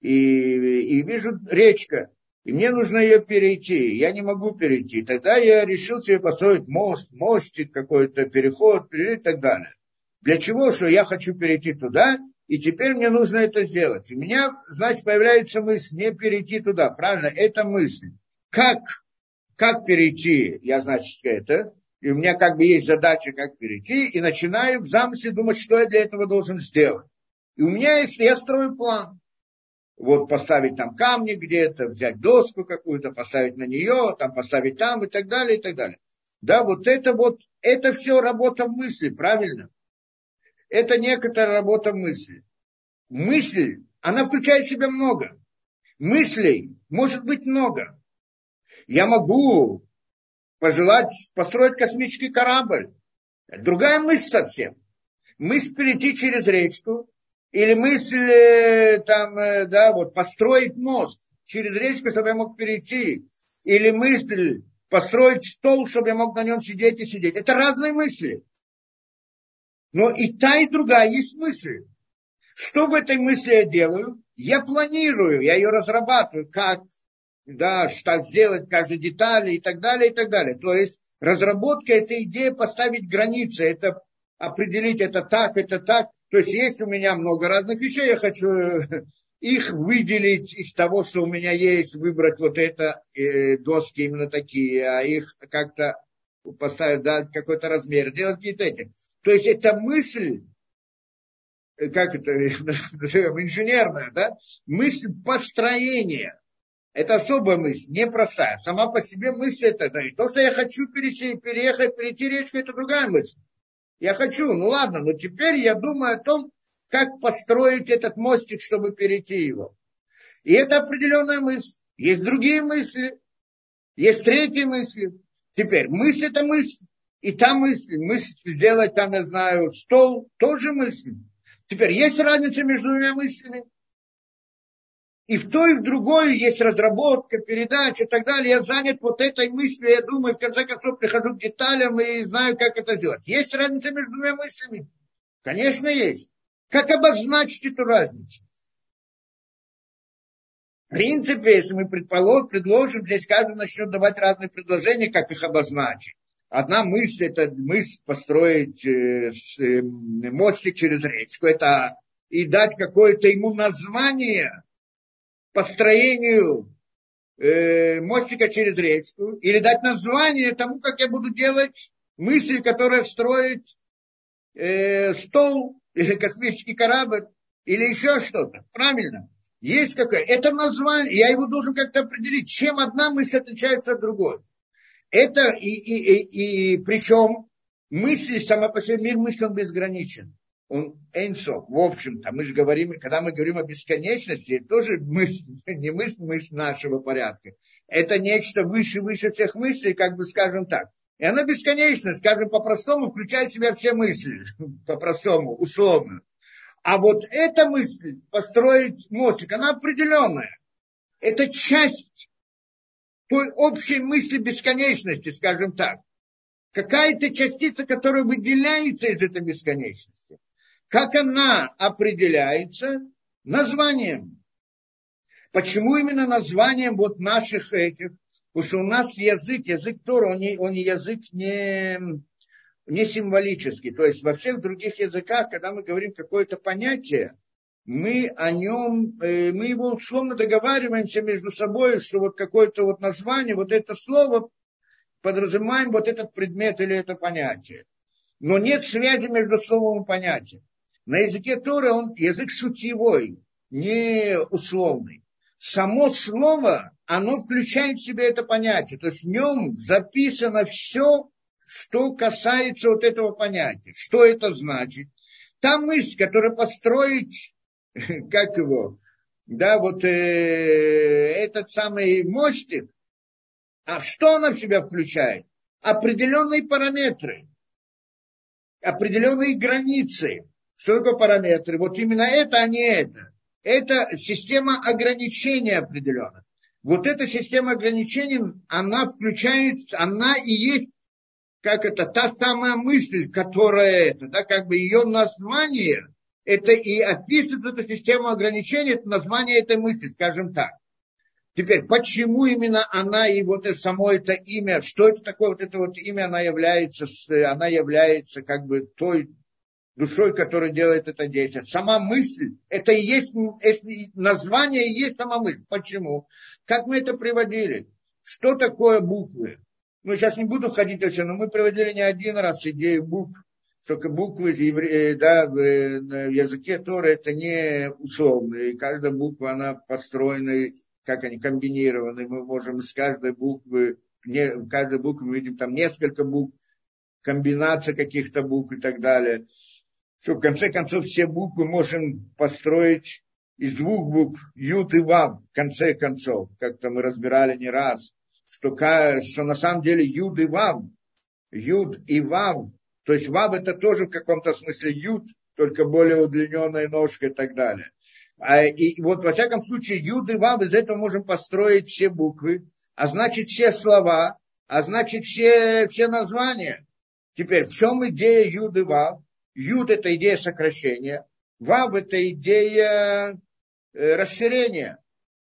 и, и вижу речка, и мне нужно ее перейти, я не могу перейти. Тогда я решил себе построить мост, мостик какой-то, переход и так далее. Для чего? Что я хочу перейти туда, и теперь мне нужно это сделать. У меня, значит, появляется мысль не перейти туда. Правильно? Это мысль. Как, как перейти, я, значит, это, и у меня как бы есть задача, как перейти, и начинаю в замысле думать, что я для этого должен сделать. И у меня есть, я строю план. Вот поставить там камни где-то, взять доску какую-то, поставить на нее, там поставить там и так далее, и так далее. Да, вот это вот, это все работа мысли, правильно? Это некоторая работа мысли. Мысль, она включает в себя много. Мыслей может быть много. Я могу пожелать построить космический корабль. Другая мысль совсем. Мысль перейти через речку, или мысль э, там, э, да, вот построить мост через речку, чтобы я мог перейти, или мысль построить стол, чтобы я мог на нем сидеть и сидеть. Это разные мысли. Но и та, и другая есть мысль. Что в этой мысли я делаю? Я планирую, я ее разрабатываю, как да, что сделать каждой детали и так далее, и так далее. То есть разработка – это идея поставить границы, это определить это так, это так. То есть есть у меня много разных вещей, я хочу э, их выделить из того, что у меня есть, выбрать вот это, э, доски именно такие, а их как-то поставить, дать какой-то размер, делать какие-то эти. То есть это мысль, э, как это <laughs> назовем, инженерная, да, мысль построения – это особая мысль, непростая. Сама по себе мысль это, да, и то, что я хочу перейти, переехать, перейти речку, это другая мысль. Я хочу, ну ладно, но теперь я думаю о том, как построить этот мостик, чтобы перейти его. И это определенная мысль. Есть другие мысли, есть третьи мысли. Теперь мысль это мысль. И та мысль, мысль сделать там, я знаю, стол, тоже мысль. Теперь есть разница между двумя мыслями. И в той, и в другой есть разработка, передача и так далее. Я занят вот этой мыслью, я думаю, в конце концов прихожу к деталям и знаю, как это сделать. Есть разница между двумя мыслями? Конечно, есть. Как обозначить эту разницу? В принципе, если мы предположим, предложим, здесь каждый начнет давать разные предложения, как их обозначить. Одна мысль – это мысль построить э, э, мостик через речку. Это и дать какое-то ему название построению э, мостика через речку. Или дать название тому, как я буду делать мысль, которая строит стол или космический корабль или еще что-то. Правильно? Есть какое? Это название, я его должен как-то определить, чем одна мысль отличается от другой. Это и, и, и, и причем мысли, сама по себе мир мысли, он безграничен. Он энсо, в общем-то, мы же говорим, когда мы говорим о бесконечности, это тоже мысль, <laughs> не мысль, мысль нашего порядка. Это нечто выше, выше всех мыслей, как бы скажем так. И она бесконечна, скажем по-простому, включает в себя все мысли, <laughs> по-простому, условно. А вот эта мысль, построить мостик, она определенная. Это часть той общей мысли бесконечности, скажем так. Какая-то частица, которая выделяется из этой бесконечности. Как она определяется? Названием. Почему именно названием вот наших этих? Потому что у нас язык, язык Тора, он, не, он язык не, не символический. То есть во всех других языках, когда мы говорим какое-то понятие, мы о нем, э, мы его условно договариваемся между собой, что вот какое-то вот название, вот это слово подразумеваем вот этот предмет или это понятие. Но нет связи между словом и понятием. На языке Торы он язык сутьевой, не условный. Само слово, оно включает в себя это понятие. То есть в нем записано все, что касается вот этого понятия. Что это значит? Та мысль, которая построить, <laughs> как его, да, вот э, этот самый мостик, а что она в себя включает? Определенные параметры, определенные границы. Что такое параметры? Вот именно это, а не это. Это система ограничений определенных. Вот эта система ограничений, она включает, она и есть как это, та самая мысль, которая это, да, как бы ее название, это и описывает эту систему ограничений, это название этой мысли, скажем так. Теперь, почему именно она и вот это само это имя, что это такое вот это вот имя, она является, она является как бы той душой, которая делает это действие. Сама мысль, это и есть, название и есть сама мысль. Почему? Как мы это приводили? Что такое буквы? ну, сейчас не буду входить в все, но мы проводили не один раз идею букв, только буквы э, да, в языке Тора это не условные, каждая буква, она построена, как они комбинированы, мы можем с каждой буквы, не, в каждой букве мы видим там несколько букв, комбинация каких-то букв и так далее. Что в конце концов все буквы можем построить из двух букв, ют и вав, в конце концов, как-то мы разбирали не раз что, что на самом деле Юд и Вав, Юд и Вав, то есть Вав это тоже в каком-то смысле Юд, только более удлиненная ножка и так далее. А, и вот во всяком случае Юд и Вав, из этого можем построить все буквы, а значит все слова, а значит все, все названия. Теперь, в чем идея Юд и Вав? Юд – это идея сокращения, Вав – это идея э, расширения.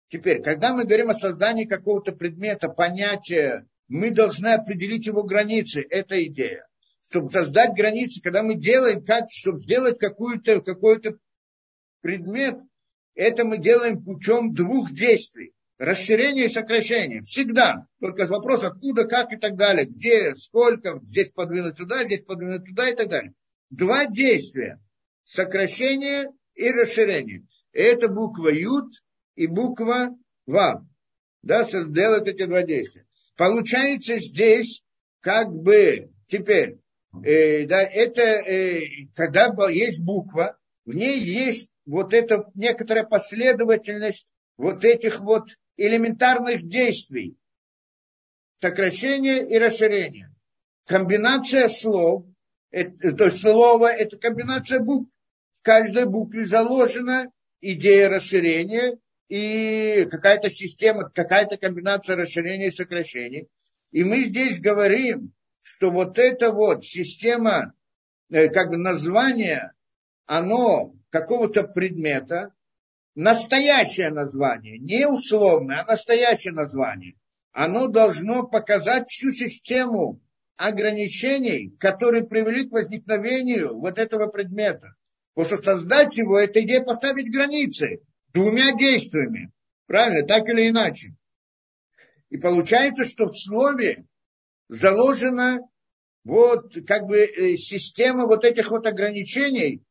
Теперь, когда мы говорим о создании какого-то предмета, понятия, мы должны определить его границы. Это идея. Чтобы создать границы, когда мы делаем, как, чтобы сделать какой-то какой предмет, это мы делаем путем двух действий. Расширение и сокращение. Всегда. Только вопрос, откуда, как и так далее. Где, сколько, здесь подвинуть сюда, здесь подвинуть туда и так далее. Два действия. Сокращение и расширение. Это буква Ют и буква Вав. Да, сделать эти два действия. Получается здесь как бы теперь, э, да, это э, когда есть буква, в ней есть вот эта некоторая последовательность вот этих вот элементарных действий. Сокращение и расширение. Комбинация слов, это, то слово, это комбинация букв. В каждой букве заложена идея расширения и какая-то система, какая-то комбинация расширения и сокращений. И мы здесь говорим, что вот эта вот система, э, как бы название, оно какого-то предмета, настоящее название, не условное, а настоящее название, оно должно показать всю систему ограничений, которые привели к возникновению вот этого предмета. Потому создать его, это идея поставить границы двумя действиями. Правильно, так или иначе. И получается, что в слове заложена вот как бы э, система вот этих вот ограничений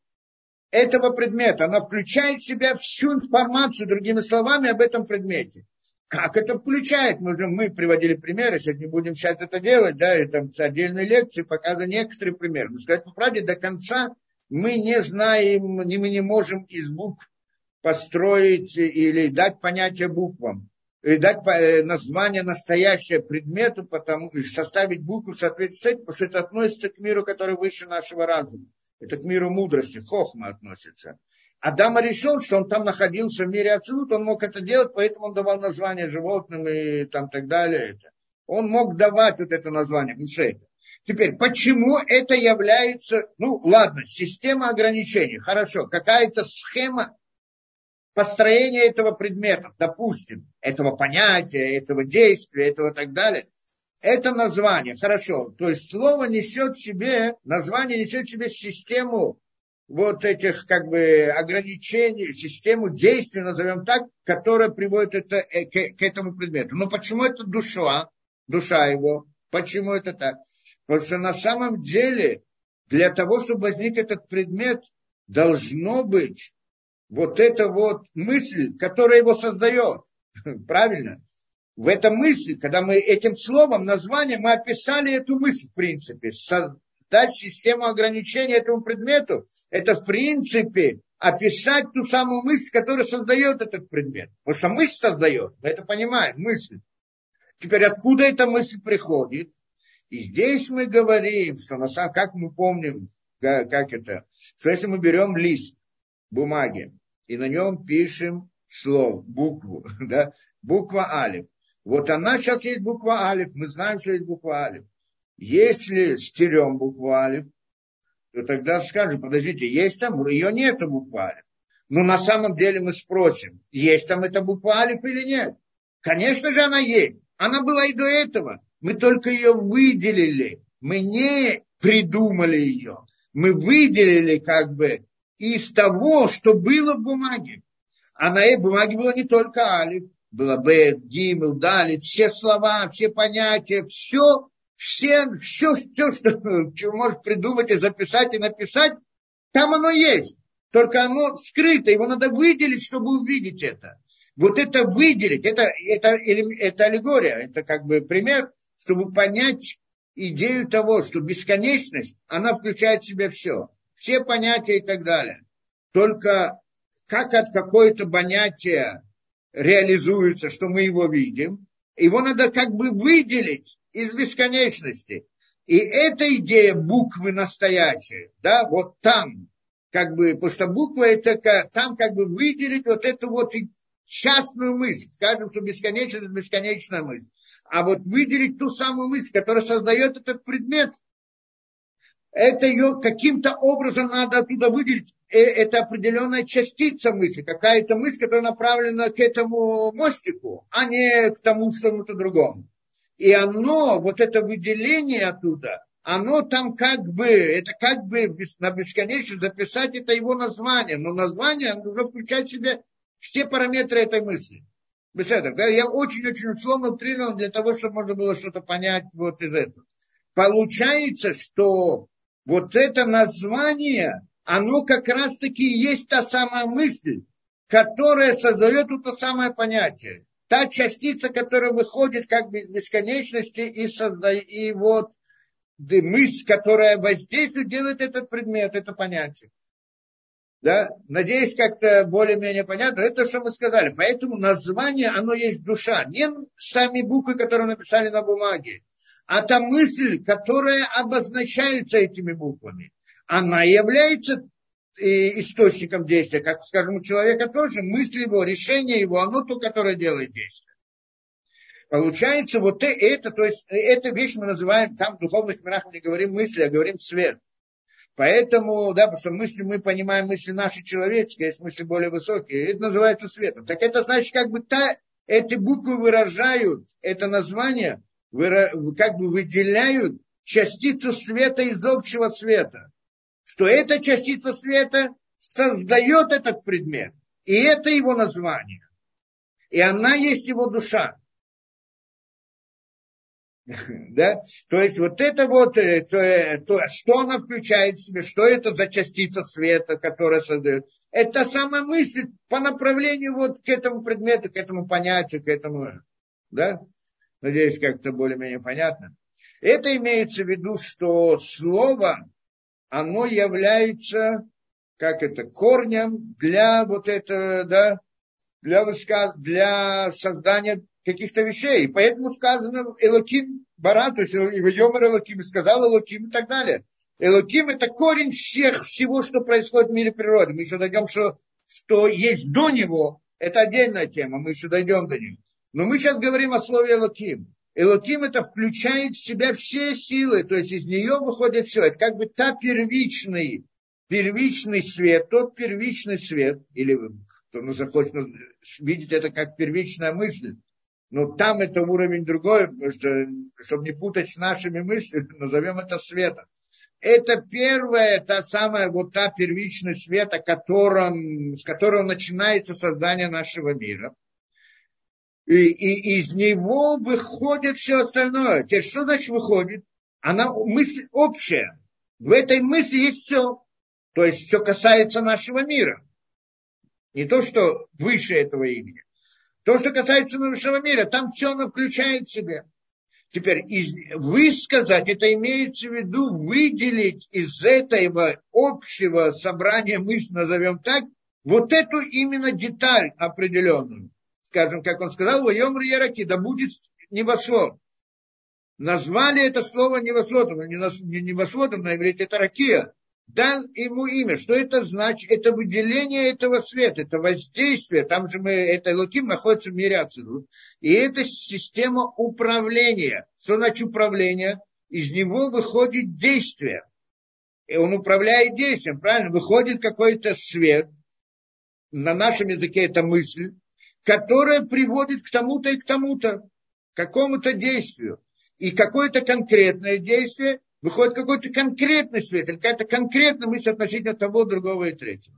этого предмета. Она включает в себя всю информацию, другими словами, об этом предмете. Как это включает? Мы, же, мы приводили примеры, сейчас не будем сейчас это делать, да, и там отдельные лекции показаны некоторые примеры. Но сказать по правде, до конца мы не знаем, мы не можем из букв построить или дать понятие буквам, и дать э, название настоящее предмету, потому, составить букву соответственно, потому что это относится к миру, который выше нашего разума. Это к миру мудрости, хохма относится. Адам решил, что он там находился в мире абсолют, он мог это делать, поэтому он давал название животным и там так далее. Он мог давать вот это название, это. Теперь, почему это является, ну ладно, система ограничений, хорошо, какая-то схема построения этого предмета, допустим, этого понятия, этого действия, этого так далее, это название, хорошо, то есть слово несет в себе, название несет в себе систему вот этих как бы ограничений, систему действий, назовем так, которая приводит это, э, к, к этому предмету. Но почему это душа, душа его? Почему это так? Потому что на самом деле для того, чтобы возник этот предмет, должно быть вот эта вот мысль, которая его создает. <laughs> Правильно? В этом мысль, когда мы этим словом, названием, мы описали эту мысль, в принципе, дать систему ограничений этому предмету, это в принципе описать ту самую мысль, которая создает этот предмет. Потому что мысль создает, мы это понимаем, мысль. Теперь откуда эта мысль приходит? И здесь мы говорим, что на самом как мы помним, как, это, что если мы берем лист бумаги и на нем пишем слово, букву, <laughs> да, буква Алиф. Вот она сейчас есть буква Алиф, мы знаем, что есть буква Алиф. Если стерем букву Алиф, то тогда скажем, подождите, есть там, ее нету буква Алиф. Но на самом деле мы спросим, есть там эта буква Алиф или нет. Конечно же она есть. Она была и до этого. Мы только ее выделили. Мы не придумали ее. Мы выделили как бы из того, что было в бумаге. А на этой бумаге было не только алиф, было бет, гимел, далит, все слова, все понятия, все все, все, все, что, что <laughs> может придумать и записать и написать, там оно есть. Только оно скрыто, его надо выделить, чтобы увидеть это. Вот это выделить, это, это, это аллегория, это как бы пример, чтобы понять идею того, что бесконечность, она включает в себя все. Все понятия и так далее. Только как от какое-то понятия реализуется, что мы его видим, его надо как бы выделить из бесконечности. И эта идея буквы настоящая, да, вот там, как бы, потому что буква это там как бы выделить вот эту вот частную мысль, скажем, что бесконечность бесконечная мысль, а вот выделить ту самую мысль, которая создает этот предмет, это ее каким-то образом надо оттуда выделить. Э, это определенная частица мысли, какая-то мысль, которая направлена к этому мостику, а не к тому что-то другому. И оно, вот это выделение оттуда, оно там как бы, это как бы на бесконечность записать это его название. Но название нужно включать в себя все параметры этой мысли. Я очень-очень условно утрировал для того, чтобы можно было что-то понять вот из этого. Получается, что вот это название, оно как раз-таки есть та самая мысль, которая создает это самое понятие та частица, которая выходит как бы из бесконечности и, создает, и вот мысль, которая воздействует, делает этот предмет, это понятие. Да? Надеюсь, как-то более-менее понятно. Это что мы сказали. Поэтому название, оно есть душа. Не сами буквы, которые написали на бумаге, а та мысль, которая обозначается этими буквами. Она является источником действия. Как, скажем, у человека тоже мысль его, решение его, оно то, которое делает действие. Получается, вот это, то есть, эта вещь мы называем, там в духовных мирах мы не говорим мысли, а говорим свет. Поэтому, да, потому что мысли, мы понимаем мысли наши человеческие, есть мысли более высокие, это называется светом. Так это значит, как бы та, эти буквы выражают, это название, как бы выделяют частицу света из общего света. Что эта частица света создает этот предмет. И это его название. И она есть его душа. <laughs> Да? То есть вот это вот, э, то, э, то, что она включает в себе, что это за частица света, которая создает. Это самая мысль по направлению вот к этому предмету, к этому понятию, к этому. Да? Надеюсь, как-то более-менее понятно. Это имеется в виду, что слово, оно является, как это, корнем для вот этого, да, для, для создания каких-то вещей. И поэтому сказано Элоким Бара, то есть Йомар Элоким, сказал Элоким и так далее. Элоким это корень всех, всего, что происходит в мире природы. Мы еще дойдем, что, что есть до него. Это отдельная тема, мы еще дойдем до нее. Но мы сейчас говорим о слове Элоким. Элоким это включает в себя все силы, то есть из нее выходит все. Это как бы та первичный, первичный свет, тот первичный свет, или кто ну, захочет видеть это как первичная мысль, но там это уровень другой, что, чтобы не путать с нашими мыслями, <laughs> назовем это светом. Это первая, та самая, вот та первичный свет, о с которого начинается создание нашего мира. И, и из него выходит все остальное. Теперь что значит выходит? Она мысль общая. В этой мысли есть все. То есть все касается нашего мира. Не то, что выше этого имени. То, что касается высшего мира, там все оно включает в себя. Теперь из, высказать, это имеется в виду выделить из этого общего собрания мыслей, назовем так, вот эту именно деталь определенную. Скажем, как он сказал, воем яраки, да будет небосвод. Назвали это слово небосводом, не небосводом на иврите это ракия дал ему имя. Что это значит? Это выделение этого света, это воздействие. Там же мы, это Луким находится в мире отсюда. И это система управления. Что значит управление? Из него выходит действие. И он управляет действием, правильно? Выходит какой-то свет, на нашем языке это мысль, которая приводит к тому-то и к тому-то, к какому-то действию. И какое-то конкретное действие выходит какой-то конкретный свет, или какая-то конкретная мысль относительно того, другого и третьего.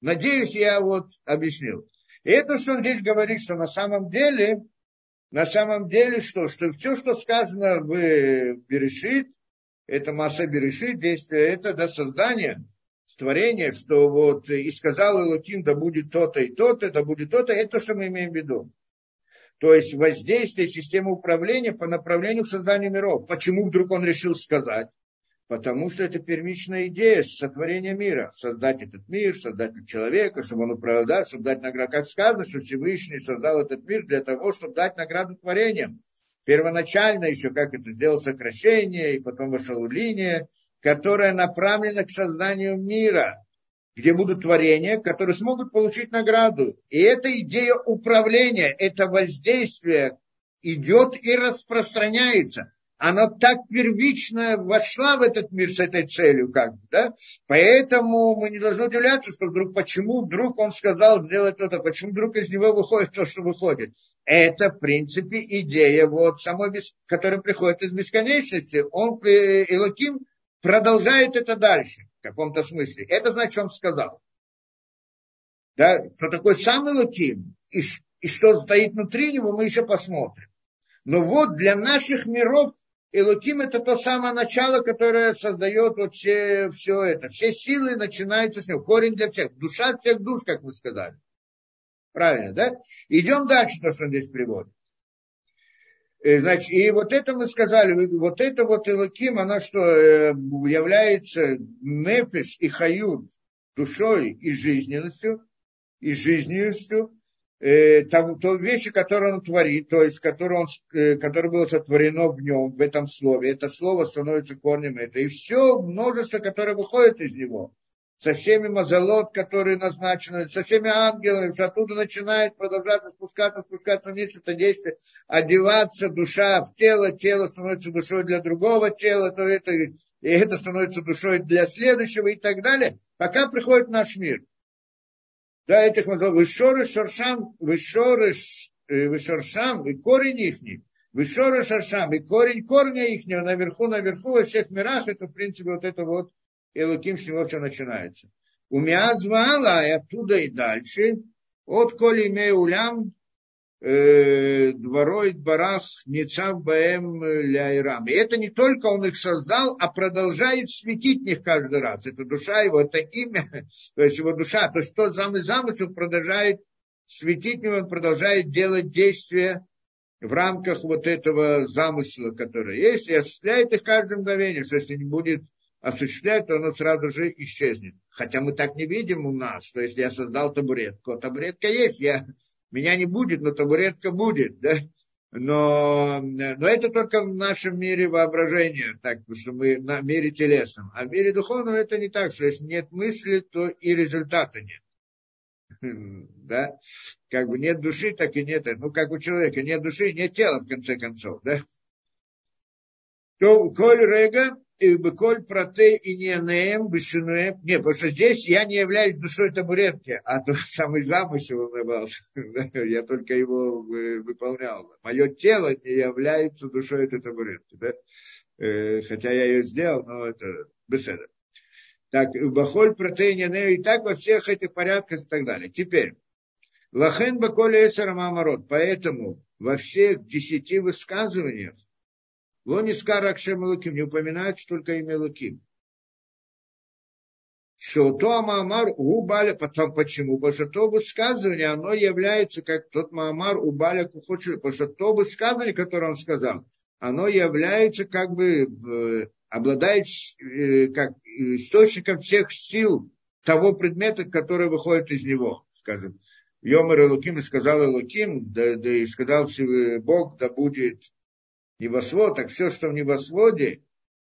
Надеюсь, я вот объяснил. И это, что он здесь говорит, что на самом деле, на самом деле что? Что все, что сказано в Берешит, это масса Берешит, действие, это до создания, творения, что вот и сказал Илоким, да будет то-то и то-то, да будет то-то, это то, что мы имеем в виду. То есть воздействие системы управления по направлению к созданию миров. Почему вдруг он решил сказать? Потому что это первичная идея сотворения мира. Создать этот мир, создать человека, чтобы он управлял, чтобы дать награду. Как сказано, что Всевышний создал этот мир для того, чтобы дать награду творениям. Первоначально еще, как это сделал сокращение, и потом вошел линия, которая направлена к созданию мира где будут творения, которые смогут получить награду. И эта идея управления, это воздействие идет и распространяется. Она так первично вошла в этот мир с этой целью, как бы, да? Поэтому мы не должны удивляться, что вдруг, почему вдруг он сказал сделать это, почему вдруг из него выходит то, что выходит. Это, в принципе, идея, вот, самой, которая приходит из бесконечности. Он, э, Илаким, продолжает это дальше в каком-то смысле. Это значит, он сказал. Да, что такое сам Элоким и, и что стоит внутри него, мы еще посмотрим. Но вот для наших миров Элоким это то самое начало, которое создает вот все, все это. Все силы начинаются с него. Корень для всех. Душа всех душ, как вы сказали. Правильно, да? Идем дальше, то, что он здесь приводит. Э, значит, и вот это мы сказали, вот это вот Илаким, она что, э, является нефиш и хают, душой и жизненностью, и жизненностью, э, там, то вещи, которые он творит, то есть, которые, он, э, которое было сотворено в нем, в этом слове, это слово становится корнем это. И все множество, которое выходит из него, со всеми мазолот, которые назначены, со всеми ангелами, оттуда начинает продолжаться, спускаться, спускаться вниз это действие, одеваться душа в тело, тело становится душой для другого тела, то это, и это становится душой для следующего и так далее, пока приходит наш мир. Да, этих мазолот, вышоры шаршам, вышоры, э, вышоршам, и корень ихний, вышоры шаршам, и корень корня ихнего наверху, наверху, во всех мирах, это, в принципе, вот это вот Элоким, с него все начинается. У меня звала, и оттуда и дальше, от коли имею улям, э, дворой барах ницав баэм ляйрам. И это не только он их создал, а продолжает светить них каждый раз. Это душа его, это имя, <laughs> то есть его душа. То есть тот самый замысел продолжает светить в него, он продолжает делать действия в рамках вот этого замысла, который есть, и осуществляет их каждое мгновение, что если не будет осуществлять, то оно сразу же исчезнет. Хотя мы так не видим у нас, что если я создал табуретку, табуретка есть, я, меня не будет, но табуретка будет, да? Но, но это только в нашем мире воображения, так что мы на мире телесном. А в мире духовном это не так, что если нет мысли, то и результата нет. <laughs> Да? Как бы нет души, так и нет. Ну, как у человека нет души, нет тела, в конце концов, да? То коль рега Беколь проте и не неем бешинуем. Не, потому что здесь я не являюсь душой табуретки, а то <laughs> самый замысел был. <laughs> я только его выполнял. Мое тело не является душой этой табуретки. Да? Э, хотя я ее сделал, но это беседа. Так, бахоль протеине и так во всех этих порядках и так далее. Теперь, лахен баколе эсара мамарот. Поэтому во всех десяти высказываниях Лонискар Акшем Луким, не упоминается только имя Луким. Шото Маамар у Баля, потом почему? Потому что то высказывание, оно является как тот Маамар у Баля Кухочу, потому что то высказывание, которое он сказал, оно является как бы, э, обладает э, как источником всех сил того предмета, который выходит из него, скажем. Йомер Луким сказал Луким, да, да и сказал Бог, да будет небосвод, так все, что в небосводе,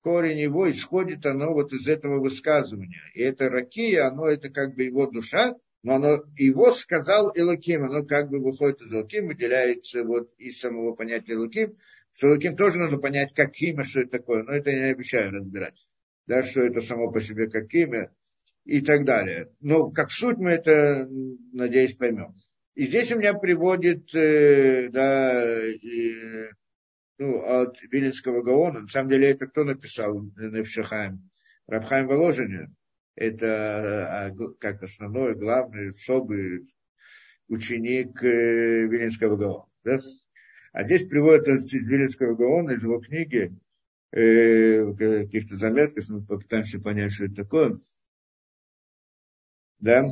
корень его исходит, оно вот из этого высказывания. И это ракия, оно это как бы его душа, но оно, его сказал Элоким, оно как бы выходит из Элоким, выделяется вот из самого понятия Элоким. С Элоким тоже нужно понять, как имя, что это такое, но это я не обещаю разбирать. Да, что это само по себе как имя и так далее. Но как суть мы это, надеюсь, поймем. И здесь у меня приводит э, да, э, ну, от Виленского Гаона. На самом деле, это кто написал Невшахаем? Рабхайм Воложенин. Это а, как основной, главный, особый ученик э, Виленского Гаона. Да? А здесь приводят из Виленского Гаона, из его книги, э, каких-то заметках, мы попытаемся понять, что это такое. Да?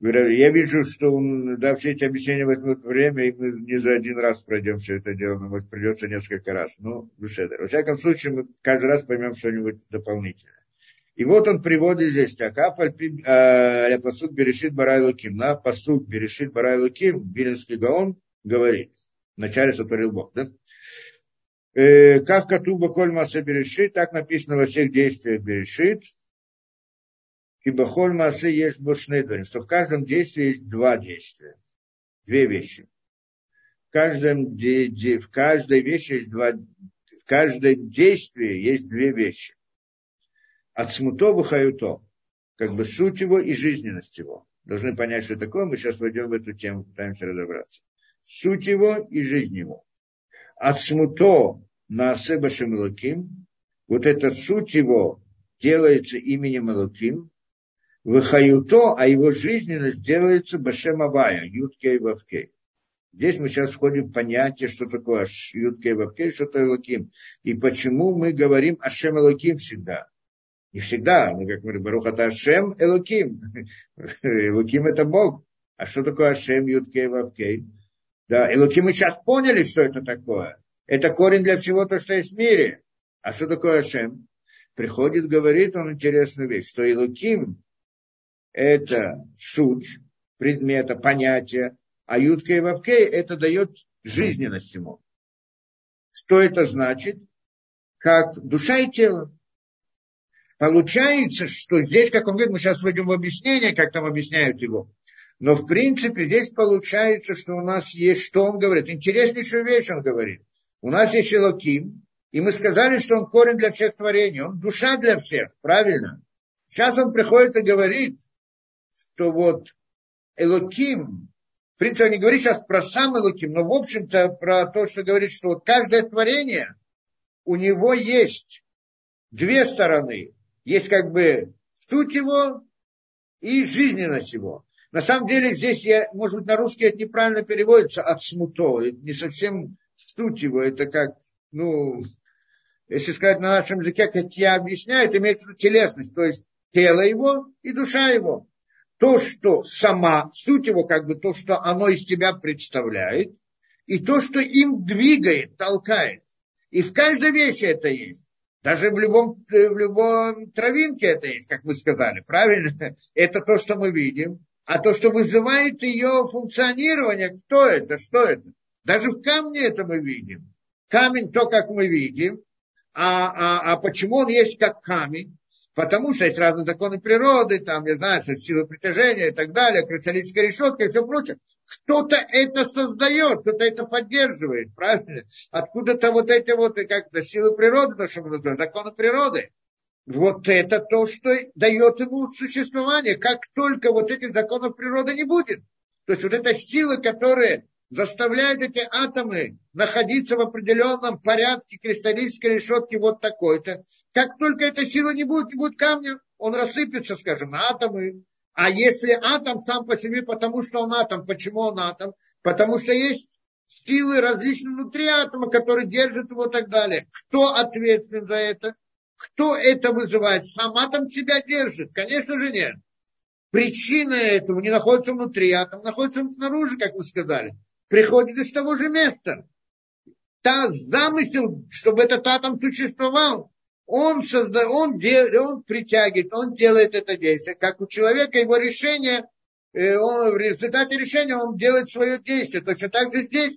Я вижу, что да, все эти объяснения возьмут время, и мы не за один раз пройдем все это дело, но может придется несколько раз. Ну, беседа. Во всяком случае, мы каждый раз поймем что-нибудь дополнительное. И вот он приводит здесь так, а посуд берешит барай луким. На посуд берешит барай луким, Виленский Гаон говорит. Вначале сотворил Бог, да? Э, как Катуба Коль Маса Берешит, так написано во всех действиях Берешит, и бахоль массы есть бушнедварин, что в каждом действии есть два действия, две вещи. В каждом, в каждой вещи есть два, в каждом действии есть две вещи. От смуто бахаюто, как бы суть его и жизненность его. Должны понять, что такое, мы сейчас войдем в эту тему, пытаемся разобраться. Суть его и жизнь его. От смуто на Асеба вот эта суть его делается именем Элоким, Выхаюто, а его жизненность делается Башем Авая, Юткей Вавкей. Здесь мы сейчас входим в понятие, что такое Юткей Вавкей, что такое Элоким. И почему мы говорим Ашем Элоким всегда. Не всегда, но как мы говорим, Барух это Ашем Элоким. Элоким <laughs> это Бог. А что такое Ашем Юткей Вавкей? Да, Элоким мы сейчас поняли, что это такое. Это корень для всего то, что есть в мире. А что такое Ашем? Приходит, говорит он интересную вещь, что Элоким это суть предмета, понятия, а Ютка и Вавкей это дает жизненность ему. Что это значит? Как душа и тело. Получается, что здесь, как он говорит, мы сейчас войдем в объяснение, как там объясняют его. Но в принципе здесь получается, что у нас есть, что он говорит. Интереснейшую вещь он говорит. У нас есть Элоким, и мы сказали, что он корень для всех творений, он душа для всех, правильно? Сейчас он приходит и говорит, что вот Элоким, в принципе, он не говорит сейчас про сам Элоким, но в общем-то про то, что говорит, что вот каждое творение, у него есть две стороны. Есть как бы суть его и жизненность его. На самом деле здесь, я, может быть, на русский это неправильно переводится от смуто. Не совсем суть его, это как, ну, если сказать на нашем языке, как я объясняю, это имеется в виду телесность, то есть тело его и душа его. То, что сама, суть его, как бы то, что оно из тебя представляет, и то, что им двигает, толкает. И в каждой вещи это есть. Даже в любом, в любом травинке это есть, как вы сказали, правильно? <laughs> Это то, что мы видим. А то, что вызывает ее функционирование, кто это, что это? Даже в камне это мы видим. Камень то, как мы видим, а, а, а почему он есть как камень? Потому что есть разные законы природы, там, я знаю, силы притяжения и так далее, кристаллическая решетка и все прочее. Кто-то это создает, кто-то это поддерживает, правильно? Откуда-то вот эти вот, как-то силы природы, то, что мы называем, законы природы. Вот это то, что дает ему существование. Как только вот этих законов природы не будет. То есть вот эта сила, которая заставляет эти атомы находиться в определенном порядке кристаллической решетки вот такой-то. Как только эта сила не будет, не будет камня, он рассыпется, скажем, на атомы. А если атом сам по себе, потому что он атом, почему он атом? Потому что есть силы различные внутри атома, которые держат его и так далее. Кто ответственен за это? Кто это вызывает? Сам атом себя держит? Конечно же нет. Причина этого не находится внутри атома, находится снаружи, как вы сказали приходит из того же места. Та замысел, чтобы этот атом существовал, он, созда, он, дел, он притягивает, он делает это действие. Как у человека его решение, э, он, в результате решения он делает свое действие. Точно так же здесь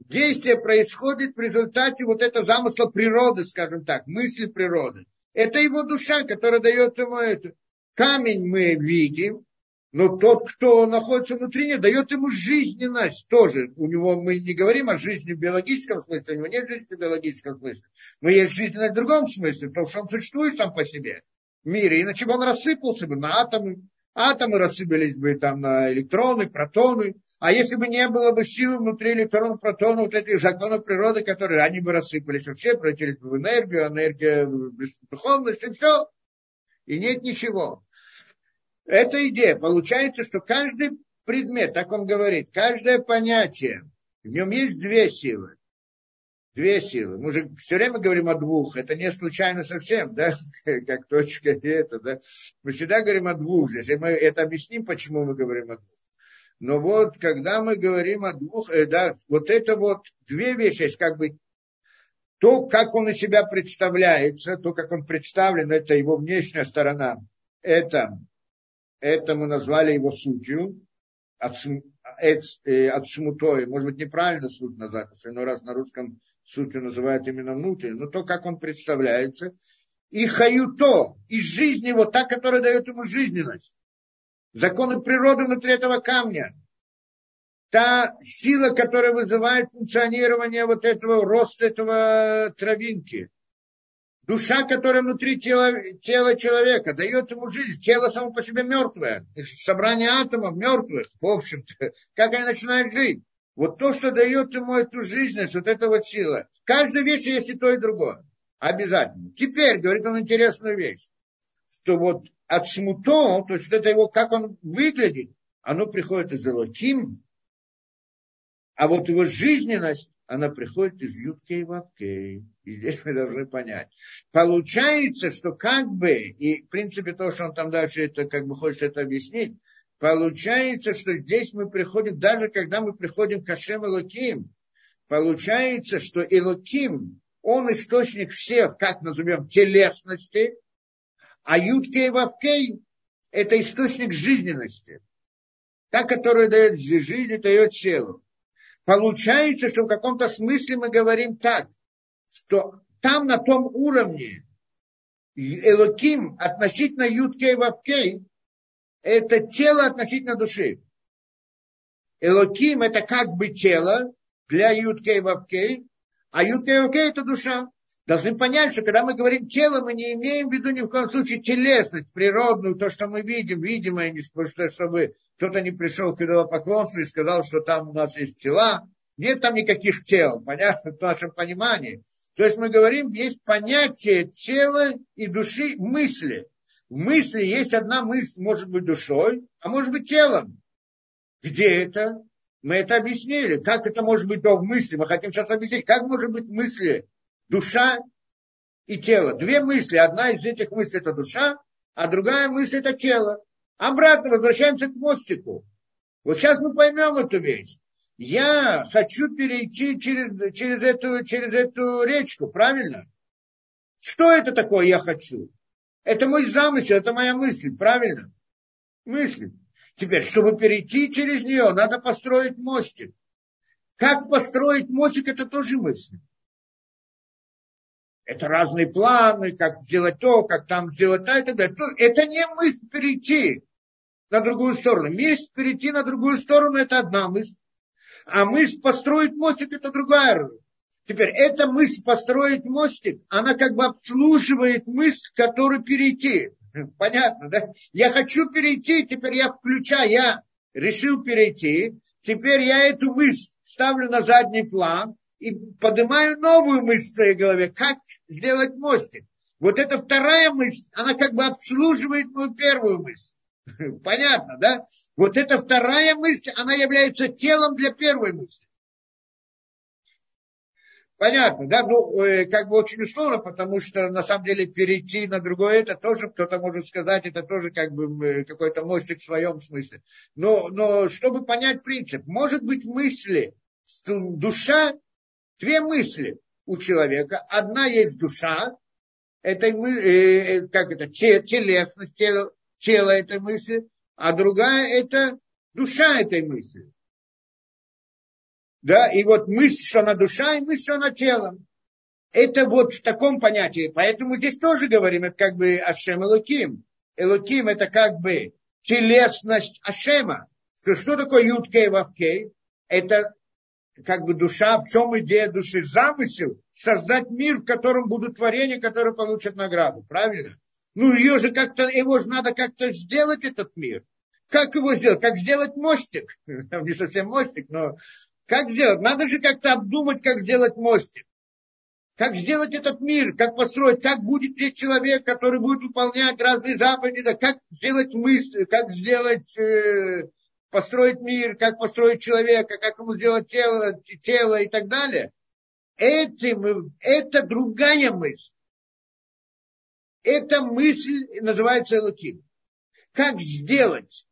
действие происходит в результате вот этого замысла природы, скажем так, мысли природы. Это его душа, которая дает ему это. Камень мы видим, но тот, кто находится внутри, не дает ему жизненность тоже. У него мы не говорим о жизни в биологическом смысле, у него нет жизни в биологическом смысле. Но есть жизненность в другом смысле, потому что он существует сам по себе в мире. Иначе бы он рассыпался бы на атомы. Атомы рассыпались бы там на электроны, протоны. А если бы не было бы силы внутри электронов, протонов, вот этих законов природы, которые они бы рассыпались вообще, превратились бы в энергию, энергия в духовность, и все. И нет ничего. Это идея. Получается, что каждый предмет, так он говорит, каждое понятие, в нем есть две силы. Две силы. Мы же все время говорим о двух. Это не случайно совсем, да, <laughs> как точка и это, да. Мы всегда говорим о двух здесь. И мы это объясним, почему мы говорим о двух. Но вот, когда мы говорим о двух, э, да, вот это вот две вещи, есть как бы то, как он из себя представляется, то, как он представлен, это его внешняя сторона, это это мы назвали его сутью, от, э, от шмутой, может быть, неправильно суть назвать, но раз на русском сутью называют именно внутрь, но то, как он представляется, и хаюто, и жизнь его, та, которая дает ему жизненность. Законы природы внутри этого камня. Та сила, которая вызывает функционирование вот этого роста этого травинки душа, которая внутри тела, тела человека, дает ему жизнь. Тело само по себе мертвое. Собрание атомов мертвых, в общем-то. Как они начинают жить? Вот то, что дает ему эту жизненность, вот эта вот сила. В каждой вещи есть и то, и другое. Обязательно. Теперь, говорит он интересную вещь, что вот от смуто, то есть это его, как он выглядит, оно приходит из Элоким, а вот его жизненность, она приходит из Юткей Вавкей. И здесь мы должны понять. Получается, что как бы, и в принципе то, что он там дальше это как бы хочет это объяснить, получается, что здесь мы приходим, даже когда мы приходим к Ашем Элоким, получается, что Элоким, он источник всех, как назовем, телесности, а Юткей Вавкей – это источник жизненности. Та, которая дает жизнь, дает силу. Получается, что в каком-то смысле мы говорим так, что там на том уровне Элоким относительно Юткей Вавкей – это тело относительно души. Элоким – это как бы тело для Юткей Вавкей, а Юткей Вавкей – это душа. Должны понять, что когда мы говорим тело, мы не имеем в виду ни в коем случае телесность природную, то, что мы видим, видимое, не что, чтобы кто-то не пришел к идолопоклонству и сказал, что там у нас есть тела. Нет там никаких тел, понятно, <laughs> в нашем понимании. То есть мы говорим, есть понятие тела и души мысли. В мысли есть одна мысль, может быть душой, а может быть телом. Где это? Мы это объяснили. Как это может быть в мысли? Мы хотим сейчас объяснить, как может быть мысли душа и тело. Две мысли. Одна из этих мыслей это душа, а другая мысль это тело. Обратно возвращаемся к мостику. Вот сейчас мы поймем эту вещь я хочу перейти через, через, эту, через эту речку, правильно? Что это такое я хочу? Это мой замысел, это моя мысль, правильно? Мысль. Теперь, чтобы перейти через нее, надо построить мостик. Как построить мостик, это тоже мысль. Это разные планы, как сделать то, как там сделать то и так далее. Это не мысль перейти на другую сторону. Месть перейти на другую сторону – это одна мысль. А мысль построить мостик – это другая. Теперь, эта мысль построить мостик, она как бы обслуживает мысль, которую перейти. <laughs> Понятно, да? Я хочу перейти, теперь я включаю, я решил перейти, теперь я эту мысль ставлю на задний план и поднимаю новую мысль в своей голове, как сделать мостик. Вот эта вторая мысль, она как бы обслуживает мою первую мысль. <laughs> Понятно, да? Вот эта вторая мысль, она является телом для первой мысли. Понятно, да? Ну, э, как бы очень условно, потому что на самом деле перейти на другое, это тоже, кто-то может сказать, это тоже как бы какой-то мостик в своем смысле. Но, но чтобы понять принцип, может быть мысли, душа, две мысли у человека. Одна есть душа, это, э, э, как это, телесность, тело, тело этой мысли, а другая это душа этой мысли. Да, и вот мысль, что она душа, и мысль, что она телом. Это вот в таком понятии. Поэтому здесь тоже говорим, это как бы Ашем Элоким. Элоким это как бы телесность Ашема. Что, что такое Юткей Вавкей? Это как бы душа, в чем идея души? Замысел создать мир, в котором будут творения, которые получат награду. Правильно? Ну, ее же как-то, его же надо как-то сделать, этот мир. Как его сделать? Как сделать мостик? <laughs> Не совсем мостик, но как сделать? Надо же как-то обдумать, как сделать мостик. Как сделать этот мир, как построить, как будет здесь человек, который будет выполнять разные заповеди, как сделать мысль, как сделать, э, построить мир, как построить человека, как ему сделать тело, тело и так далее. Этим, это другая мысль. Эта мысль называется Элоким. Как сделать?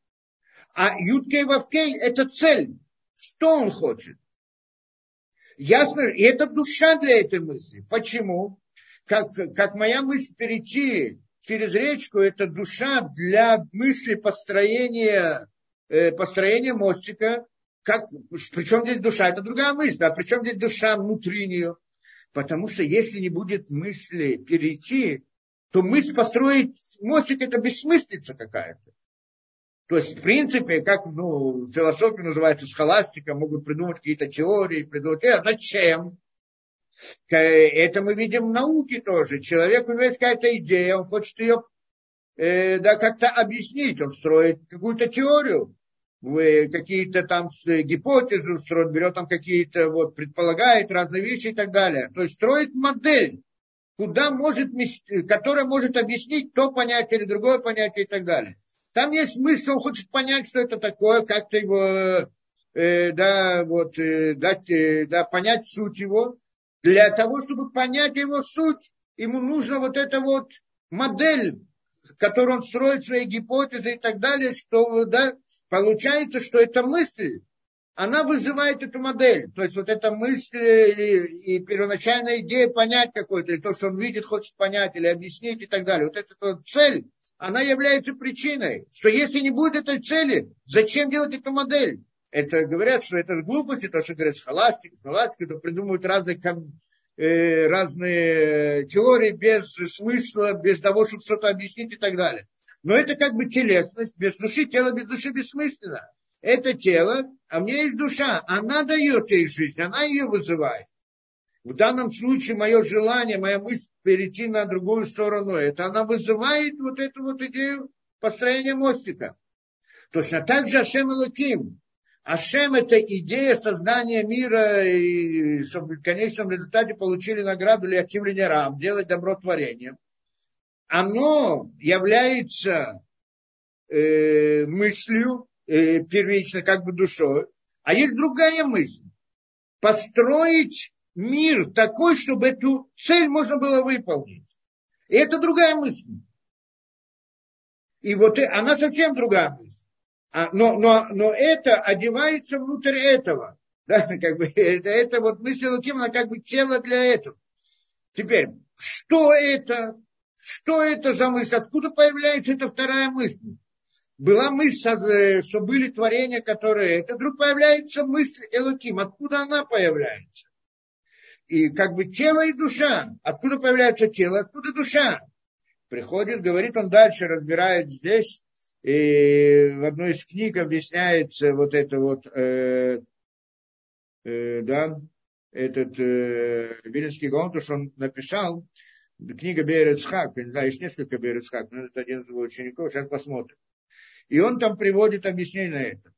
А Юткей Вавкей – это цель. Что он хочет? Ясно, и это душа для этой мысли. Почему? Как, как моя мысль перейти через речку, это душа для мысли построения, э, построения мостика. Как, причем здесь душа? Это другая мысль. А причем здесь душа внутри нее? Потому что если не будет мысли перейти, то мысль построить мостик это бессмыслица какая-то. То есть, в принципе, как ну, философия называется схоластика, могут придумать какие-то теории, придумать, а зачем? Это мы видим в науке тоже. Человек, у него есть какая-то идея, он хочет ее э, да, как-то объяснить, он строит какую-то теорию, какие-то там гипотезы строит, берет там какие-то, вот, предполагает разные вещи и так далее. То есть строит модель куда может, которая может объяснить то понятие или другое понятие и так далее. Там есть смысл, он хочет понять, что это такое, как-то его, э, да, вот, э, дать, э, да, понять суть его. Для того, чтобы понять его суть, ему нужна вот эта вот модель, которую он строит свои гипотезы и так далее, что, да, получается, что это мысль, она вызывает эту модель. То есть вот эта мысль и, и первоначальная идея понять какой-то, или то, что он видит, хочет понять, или объяснить и так далее. Вот эта вот цель, она является причиной, что если не будет этой цели, зачем делать эту модель? Это говорят, что это глупости, то, что говорят схоластика, схоластика, то придумывают разные ком, э, разные теории без смысла, без того, чтобы что-то объяснить и так далее. Но это как бы телесность, без души, тело без души бессмысленно. Это тело, а меня есть душа, она дает ей жизнь, она ее вызывает. В данном случае мое желание, моя мысль перейти на другую сторону, это она вызывает вот эту вот идею построения мостика. Точно так же Ашем Элоким. Ашем – это идея создания мира, и чтобы в конечном результате получили награду для Рам, делать добро творением. Оно является э, мыслью, э, первично, как бы душой, а есть другая мысль. Построить мир такой, чтобы эту цель можно было выполнить. И это другая мысль. И вот она совсем другая мысль. А, но, но, но это одевается внутрь этого. <laughs> Да, как бы, это, это вот мысль Луким, она как бы тело для этого. Теперь, что это? Что это за мысль? Откуда появляется эта вторая мысль? Была мысль, э, что были творения, которые... Это вдруг появляется мысль Элоким. Откуда она появляется? и как бы тело и душа. Откуда появляется тело, откуда душа? Приходит, говорит он дальше, разбирает здесь, и в одной из книг объясняется вот это вот, э, э, да, этот э, Виленский Гаон, то, что он написал, книга Берецхак, не знаю, есть несколько Берецхак, но это один из его учеников, сейчас посмотрим. И он там приводит объяснение на это.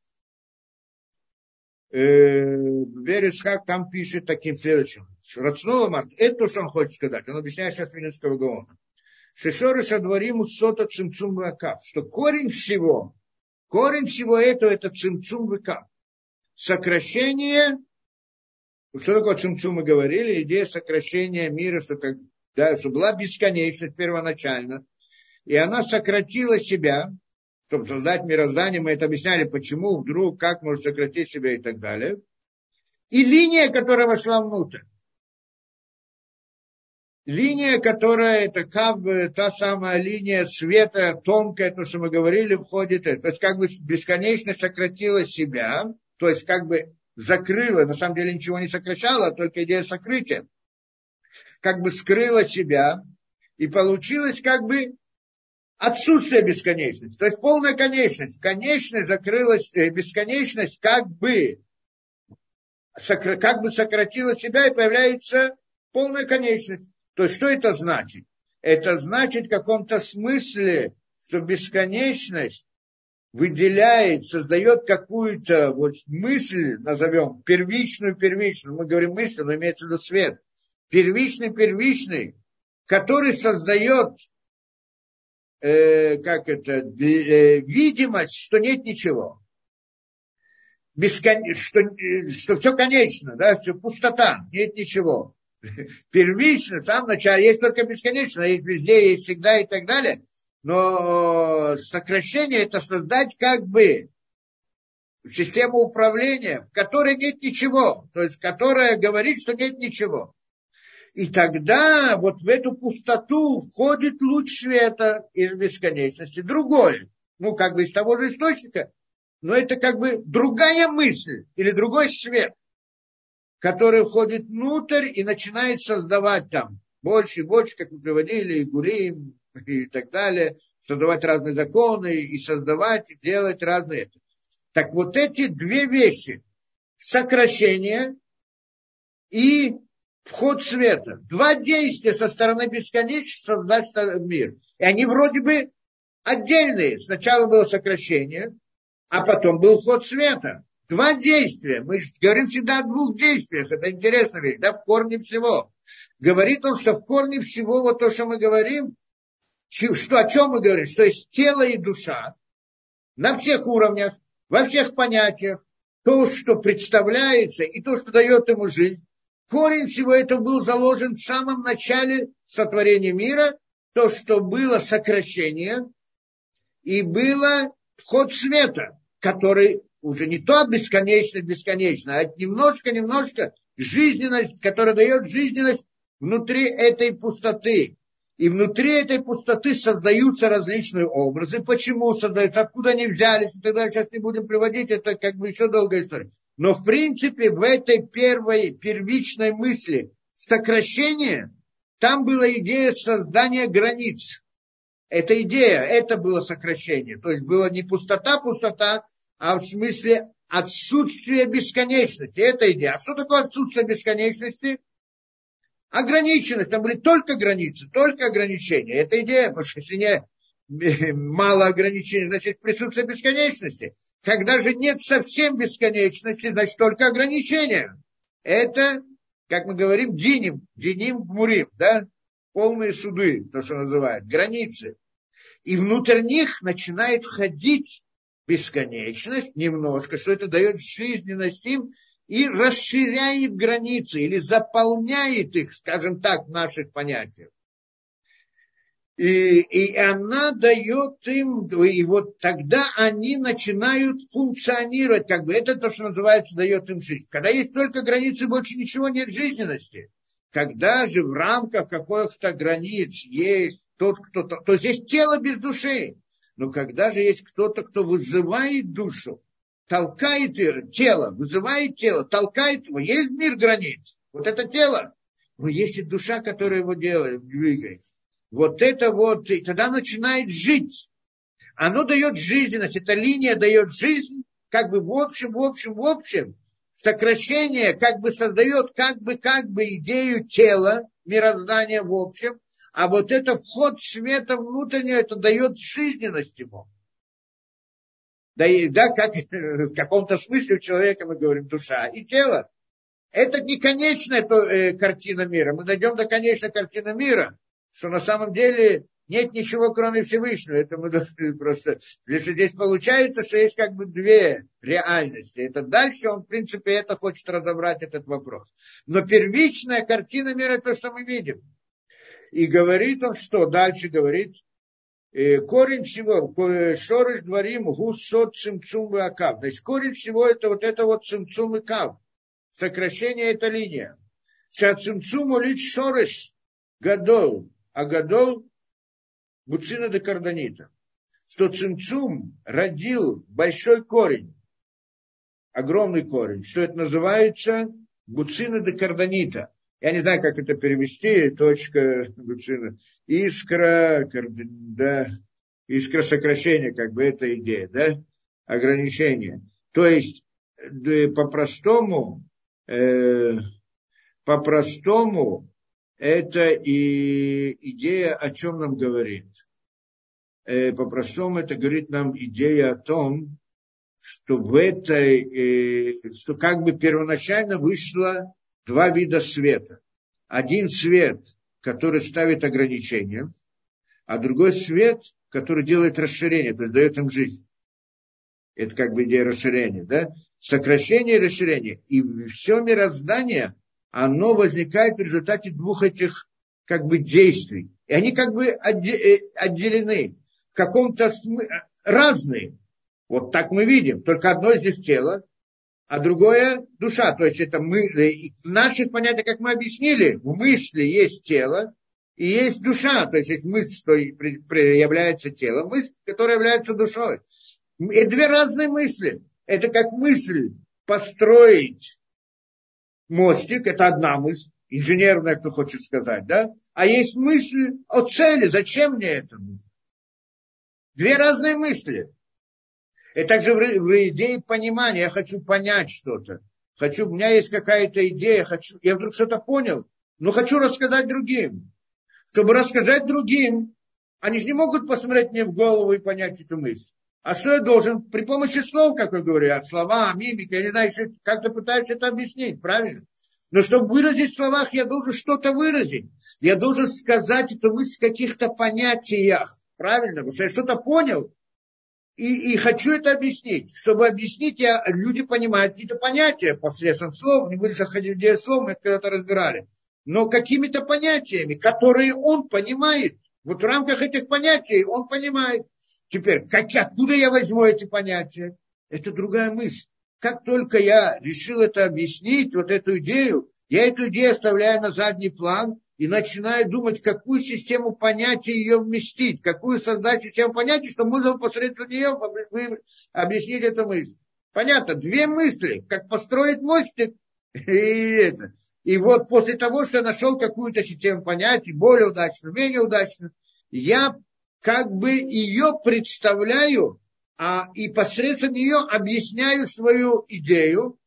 Бересхак там пишет таким следующим. Март, это то, что он хочет сказать. Он объясняет сейчас Виленского Гаона. Шишорыша двориму сота цимцум вакав. Что корень всего, корень всего этого это цимцум вакав. Сокращение, что такое цимцум мы говорили, идея сокращения мира, что, как, да, что была бесконечность первоначально, и она сократила себя, чтобы создать мироздание, мы это объясняли, почему, вдруг, как может сократить себя и так далее. И линия, которая вошла внутрь. Линия, которая, это как бы та самая линия света, тонкая, то, что мы говорили, входит, то есть как бы бесконечно сократила себя, то есть как бы закрыла, на самом деле ничего не сокращала, а только идея сокрытия, как бы скрыла себя, и получилось как бы отсутствие бесконечности, то есть полная конечность. Конечность закрылась, э, бесконечность как бы, как бы сократила себя и появляется полная конечность. То есть что это значит? Это значит в каком-то смысле, что бесконечность выделяет, создает какую-то вот мысль, назовем, первичную, первичную, мы говорим мысль, но имеется в виду свет, первичный, первичный, который создает э, как это, э, видимость, что нет ничего. Бескон... Что, э, что все конечно, да, все пустота, нет ничего. <laughs> Первично, в самом начале, есть только бесконечно, есть везде, есть всегда и так далее. Но сокращение это создать как бы систему управления, в которой нет ничего, то есть которая говорит, что нет ничего. И тогда вот в эту пустоту входит луч света из бесконечности, другой, ну как бы из того же источника, но это как бы другая мысль или другой свет, который входит внутрь и начинает создавать там больше и больше, как мы приводили, и Гурим и так далее, создавать разные законы и создавать, и делать разные. Так вот эти две вещи, сокращение и вход света. Два действия со стороны бесконечности создать мир. И они вроде бы отдельные. Сначала было сокращение, а потом был вход света. Два действия. Мы говорим всегда о двух действиях. Это интересная вещь, да, в корне всего. Говорит он, что в корне всего вот то, что мы говорим, что, о чем мы говорим, что есть тело и душа на всех уровнях, во всех понятиях, то, что представляется, и то, что дает ему жизнь, Корень всего этого был заложен в самом начале сотворения мира, то, что было сокращение, и было вход света, который уже не то бесконечно, бесконечно, а немножко-немножко жизненность, которая дает жизненность внутри этой пустоты. И внутри этой пустоты создаются различные образы. Почему создаются, откуда они взялись и далее. Сейчас не будем приводить, это как бы еще долгая история. Но в принципе в этой первой, первичной мысли сокращение, там была идея создания границ. Это идея, это было сокращение. То есть было не пустота, пустота, а в смысле отсутствие бесконечности. Это идея. А что такое отсутствие бесконечности? Ограниченность. Там были только границы, только ограничения. Это идея, потому что если не мало ограничений, значит присутствие бесконечности. Когда же нет совсем бесконечности, значит только ограничения. Это, как мы говорим, диним, диним мурим, да? Полные суды, то, что называют, границы. И внутрь них начинает входить бесконечность немножко, что это дает жизненность им и расширяет границы или заполняет их, скажем так, в наших понятиях. И, и она дает им, и вот тогда они начинают функционировать, как бы это то, что называется, дает им жизнь. Когда есть только границы, больше ничего нет жизненности. Когда же в рамках каких-то границ есть тот, кто то, здесь тело без души. Но когда же есть кто-то, кто вызывает душу, толкает тело, вызывает тело, толкает его, есть мир границ. Вот это тело. Но есть и душа, которая его делает, двигает вот это вот, и тогда начинает жить. Оно дает жизненность, эта линия дает жизнь, как бы в общем, в общем, в общем. Сокращение как бы создает как бы, как бы идею тела, мироздания в общем, а вот это вход света внутреннего, это дает жизненность ему. Да, и, да как <laughs> в каком-то смысле у человека мы говорим душа и тело. Это не конечная то, э, картина мира. Мы дойдем до конечной картины мира что на самом деле нет ничего, кроме Всевышнего. Это мы <laughs> должны просто... Если здесь получается, что есть как бы две реальности. Это дальше он, в принципе, это хочет разобрать этот вопрос. Но первичная картина мира, то, что мы видим. И говорит он, что дальше говорит, э, корень всего, шорыш дворим, гус сот цимцум и акав. То есть корень всего это вот это вот цимцум и кав. Сокращение это линия. Цимцум улит шорыш гадол Агадол Буцина де Карданита, что Цимцум родил большой корень, огромный корень, что это называется Буцина де Карданита. Я не знаю, как это перевести, точка. Искра, да, искра сокращения, как бы это идея, да, ограничение. То есть, по-простому, э, по-простому, это и идея, о чем нам говорит. Э, по-простому это говорит нам идея о том, что в этой, э, что как бы первоначально вышло два вида света. Один свет, который ставит ограничения, а другой свет, который делает расширение, то есть дает им жизнь. Это как бы идея расширения, да? Сокращение и расширение. И все мироздание – оно возникает в результате двух этих как бы действий. И они как бы э, отделены в каком-то смысле, разные. Вот так мы видим. Только одно из них тело, а другое душа. То есть это мы, э, наши понятия, как мы объяснили, в мысли есть тело и есть душа. То есть есть мысль, что является телом, мысль, которая является душой. И две разные мысли. Это как мысль построить мостик, это одна мысль, инженерная, кто хочет сказать, да? А есть мысль о цели, зачем мне это мысль? Две разные мысли. И также в, идее понимания, я хочу понять что-то. Хочу, у меня есть какая-то идея, хочу, я вдруг что-то понял, но хочу рассказать другим. Чтобы рассказать другим, они же не могут посмотреть мне в голову и понять эту мысль. А что я должен? При помощи слов, как я говорю, от слова, мимика, я не знаю, как-то пытаюсь это объяснить, правильно? Но чтобы выразить в словах, я должен что-то выразить. Я должен сказать эту мысль в каких-то понятиях. Правильно? Потому что я что-то понял, и, и хочу это объяснить. Чтобы объяснить, я, люди понимают какие-то понятия посредством слов. Не буду сейчас ходить в идею слов, мы это когда-то разбирали. Но какими-то понятиями, которые он понимает. Вот в рамках этих понятий он понимает. Теперь, как, откуда я возьму эти понятия? Это другая мысль. Как только я решил это объяснить, вот эту идею, я эту идею оставляю на задний план и начинаю думать, какую систему понятий ее вместить, какую создать систему понятий, чтобы можно посредством нее объяснить эту мысль. Понятно, две мысли, как построить мостик <laughs> и это. И вот после того, что я нашел какую-то систему понятий, более удачную, менее удачную, я как бы ее представляю, а, и посредством ее объясняю свою идею.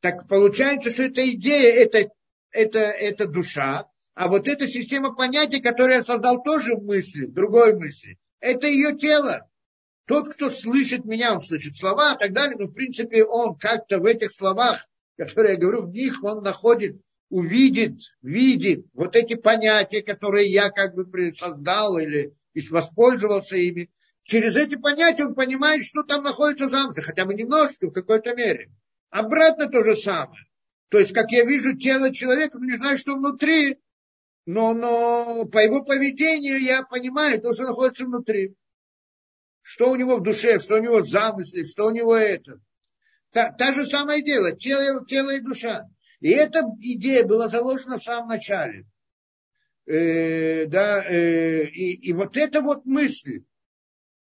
Так получается, что эта идея это, это, это душа, а вот эта система понятий, которую я создал тоже в мысли, в другой мысли, это ее тело. Тот, кто слышит меня, он слышит слова и так далее, но в принципе он как-то в этих словах, которые я говорю, в них он находит, увидит, видит вот эти понятия, которые я как бы создал или воспользовался ими. Через эти понятия он понимает, что там находится замысел, хотя бы немножко, в какой-то мере. Обратно то же самое. То есть, как я вижу тело человека, но не знаю, что внутри, но, но по его поведению я понимаю то, что находится внутри. Что у него в душе, что у него в замысле, что у него это. Та, та же самое дело, тело, тело и душа. И эта идея была заложена в самом начале. Э, да, э, и, и вот эта вот мысль,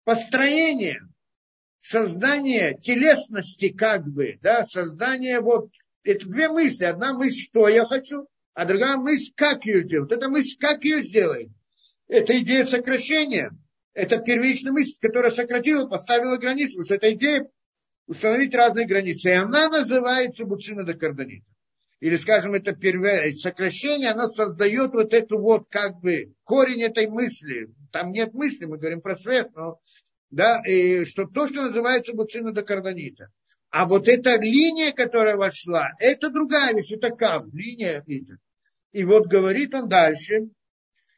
построение, создание телесности как бы, да, создание вот, это две мысли. Одна мысль, что я хочу, а другая мысль, как ее сделать. Это мысль, как ее сделать. Это идея сокращения. Это первичная мысль, которая сократила, поставила границу. Потому что эта идея установить разные границы. И она называется Буцина до Карданита. Или, скажем, это первое сокращение, оно создает вот эту вот как бы корень этой мысли. Там нет мысли, мы говорим про свет, но да, и что то, что называется Буцина до Карданита. А вот эта линия, которая вошла, это другая вещь, это кав, линия. Это. И вот говорит он дальше,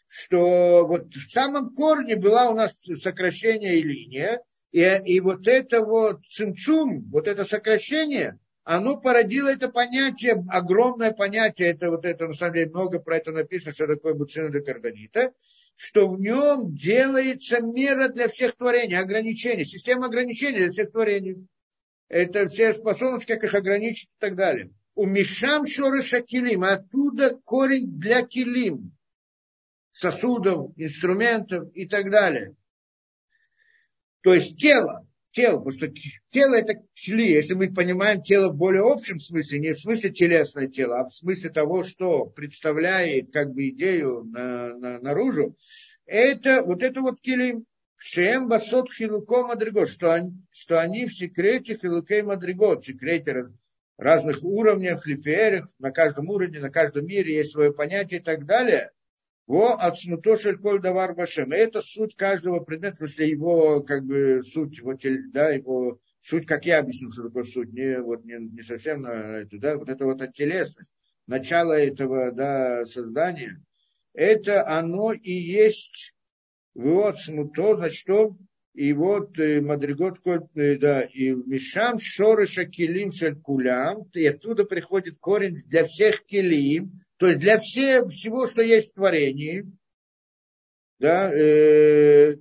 что вот в самом корне была у нас сокращение и линия, и, и вот это вот цимцум, вот это сокращение, оно породило это понятие, огромное понятие, это вот это, на самом деле, много про это написано, что такое буцина де что в нем делается мера для всех творений, ограничений, система ограничений для всех творений. Это все способности, как их ограничить и так далее. У Мишам Шорыша Килим, оттуда корень для Килим, сосудов, инструментов и так далее. То есть тело, тело, потому что тело это кли, если мы понимаем тело в более общем смысле, не в смысле телесное тело, а в смысле того, что представляет как бы идею на, на, наружу, это вот это вот килим, Шеем басот хилуко мадригот, что они, что они в секрете хилукей мадригот, в секрете раз, разных уровнях, лифеерах, на каждом уровне, на каждом мире есть свое понятие и так далее. Во отснутошель коль давар башем. Это суть каждого предмета, смысле его, как бы, суть, его, да, его суть, как я объяснил, что такое суть, не, вот, не, не совсем на это, да, вот это вот от телесность, начало этого, да, создания, это оно и есть вот смуто, значит, что? И вот э, Мадригот, э, да, и Мишам Шорыша Килим Шелькулям, и оттуда приходит корень для всех Килим, то есть для всех, всего, что есть в творении, да, э,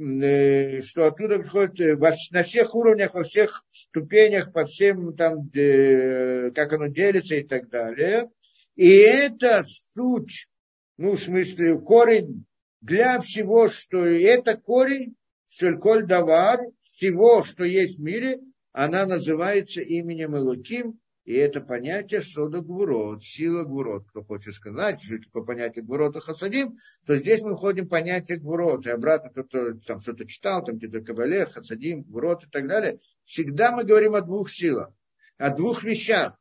э, что оттуда приходит во, на всех уровнях, во всех ступенях, по всем там, э, как оно делится и так далее. И это суть, ну, в смысле, корень для всего, что это корень, шельколь давар, всего, что есть в мире, она называется именем Элоким, и это понятие сода гвурот, сила гвурот. Кто хочет сказать, что такое понятие гвурота хасадим, то здесь мы входим в понятие гвурот. И обратно кто-то там что-то читал, там где-то кабале, хасадим, гвурот и так далее. Всегда мы говорим о двух силах, о двух вещах.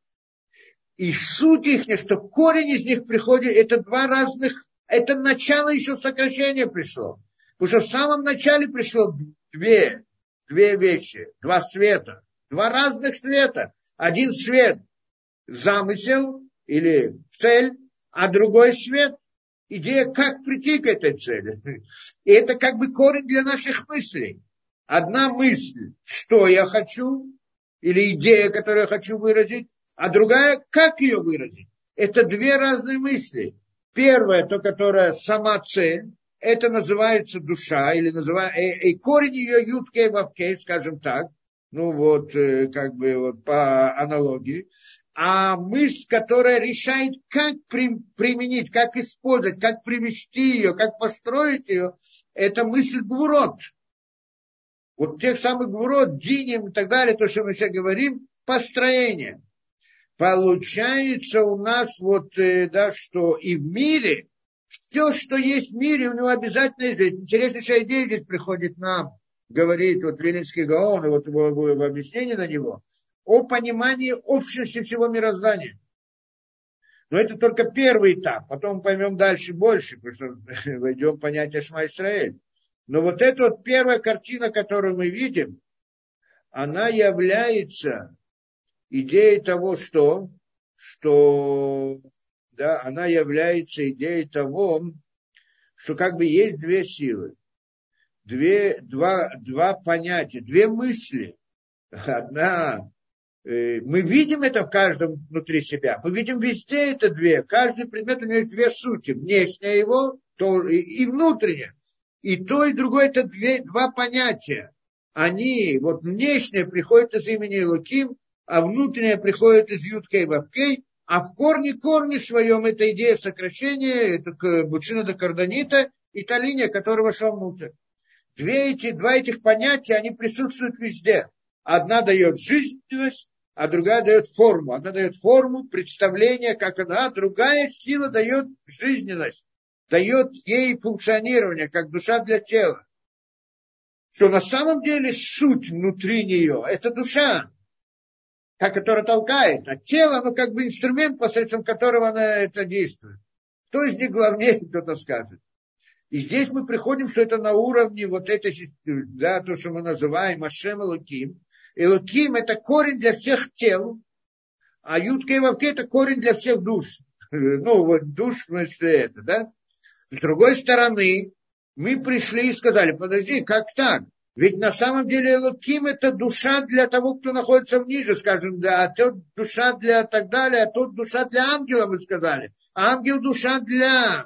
И суть их, что корень из них приходит, это два разных, это начало еще сокращения пришло. Потому что в самом начале пришло две, две вещи, два света, два разных света один свет – замысел или цель, а другой свет – идея, как прийти к этой цели. И это как бы корень для наших мыслей. Одна мысль, что я хочу, или идея, которую я хочу выразить, а другая, как ее выразить. Это две разные мысли. Первая, то, которая сама цель, это называется душа, или называется, и, и корень ее юткей вавкей, скажем так, ну вот, э, как бы вот по аналогии, а мысль, которая решает, как применить, как использовать, как привести ее, как построить ее, это мысль Гвурот. Вот тех самых Гвурот, Диним и так далее, то, что мы сейчас говорим, построение. Получается у нас вот, э, да, что и в мире, все, что есть в мире, у него обязательно есть. Интереснейшая идея здесь приходит нам, говорит вот Ленинский Гаон, и вот его, его, его объяснение на него, о понимании общности всего мироздания. Но это только первый этап, потом поймем дальше больше, потому что <laughs> войдем в понятие Шма Исраэль. Но вот эта вот первая картина, которую мы видим, она является идеей того, что, что да, она является идеей того, что как бы есть две силы, две, два, два понятия, две мысли. Одна, э, мы видим это в каждом внутри себя, мы видим везде это две, каждый предмет есть две сути, внешняя его то, и, и внутренняя. И то, и другое это две, два понятия. Они, вот внешнее приходит из имени Луким, а внутреннее приходит из Юткей Вавкей, а в корне, корне своем это идея сокращения, это бучина до карданита и та линия, которая вошла внутрь. Две эти, два этих понятия, они присутствуют везде. Одна дает жизненность, а другая дает форму. Одна дает форму, представление, как она, а другая сила дает жизненность, дает ей функционирование, как душа для тела. Что на самом деле суть внутри нее – это душа та, которая толкает, а тело, ну, как бы инструмент, посредством которого она это действует. Кто из них главнее, <laughs> кто-то скажет. И здесь мы приходим, что это на уровне вот этой, да, то, что мы называем Ашем Элоким. Элоким – это корень для всех тел, а Ютка и Вавке – это корень для всех душ. <laughs> Ну, вот душ, в смысле это, да. С другой стороны, мы пришли и сказали, подожди, как так? Ведь на самом деле Элоким это душа для того, кто находится ниже, скажем, да, а тут душа для так далее, а тут душа для ангела, вы сказали. А ангел душа для,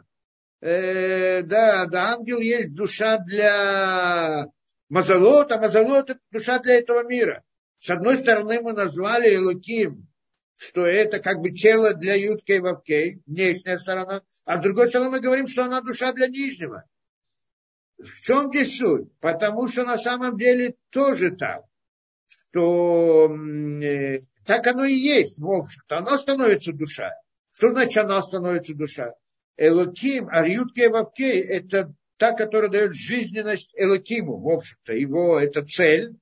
э, да, да, ангел есть душа для Мазалот, а Мазалот это душа для этого мира. С одной стороны мы назвали Элоким, что это как бы тело для Юткей Вавкей, внешняя сторона, а с другой стороны мы говорим, что она душа для нижнего. В чем здесь суть? Потому что на самом деле тоже так, что э, так оно и есть, в общем-то, оно становится душа. Что значит оно становится душа? Элоким, Арьютке Вавкей, это та, которая дает жизненность Элокиму, в общем-то, его это цель,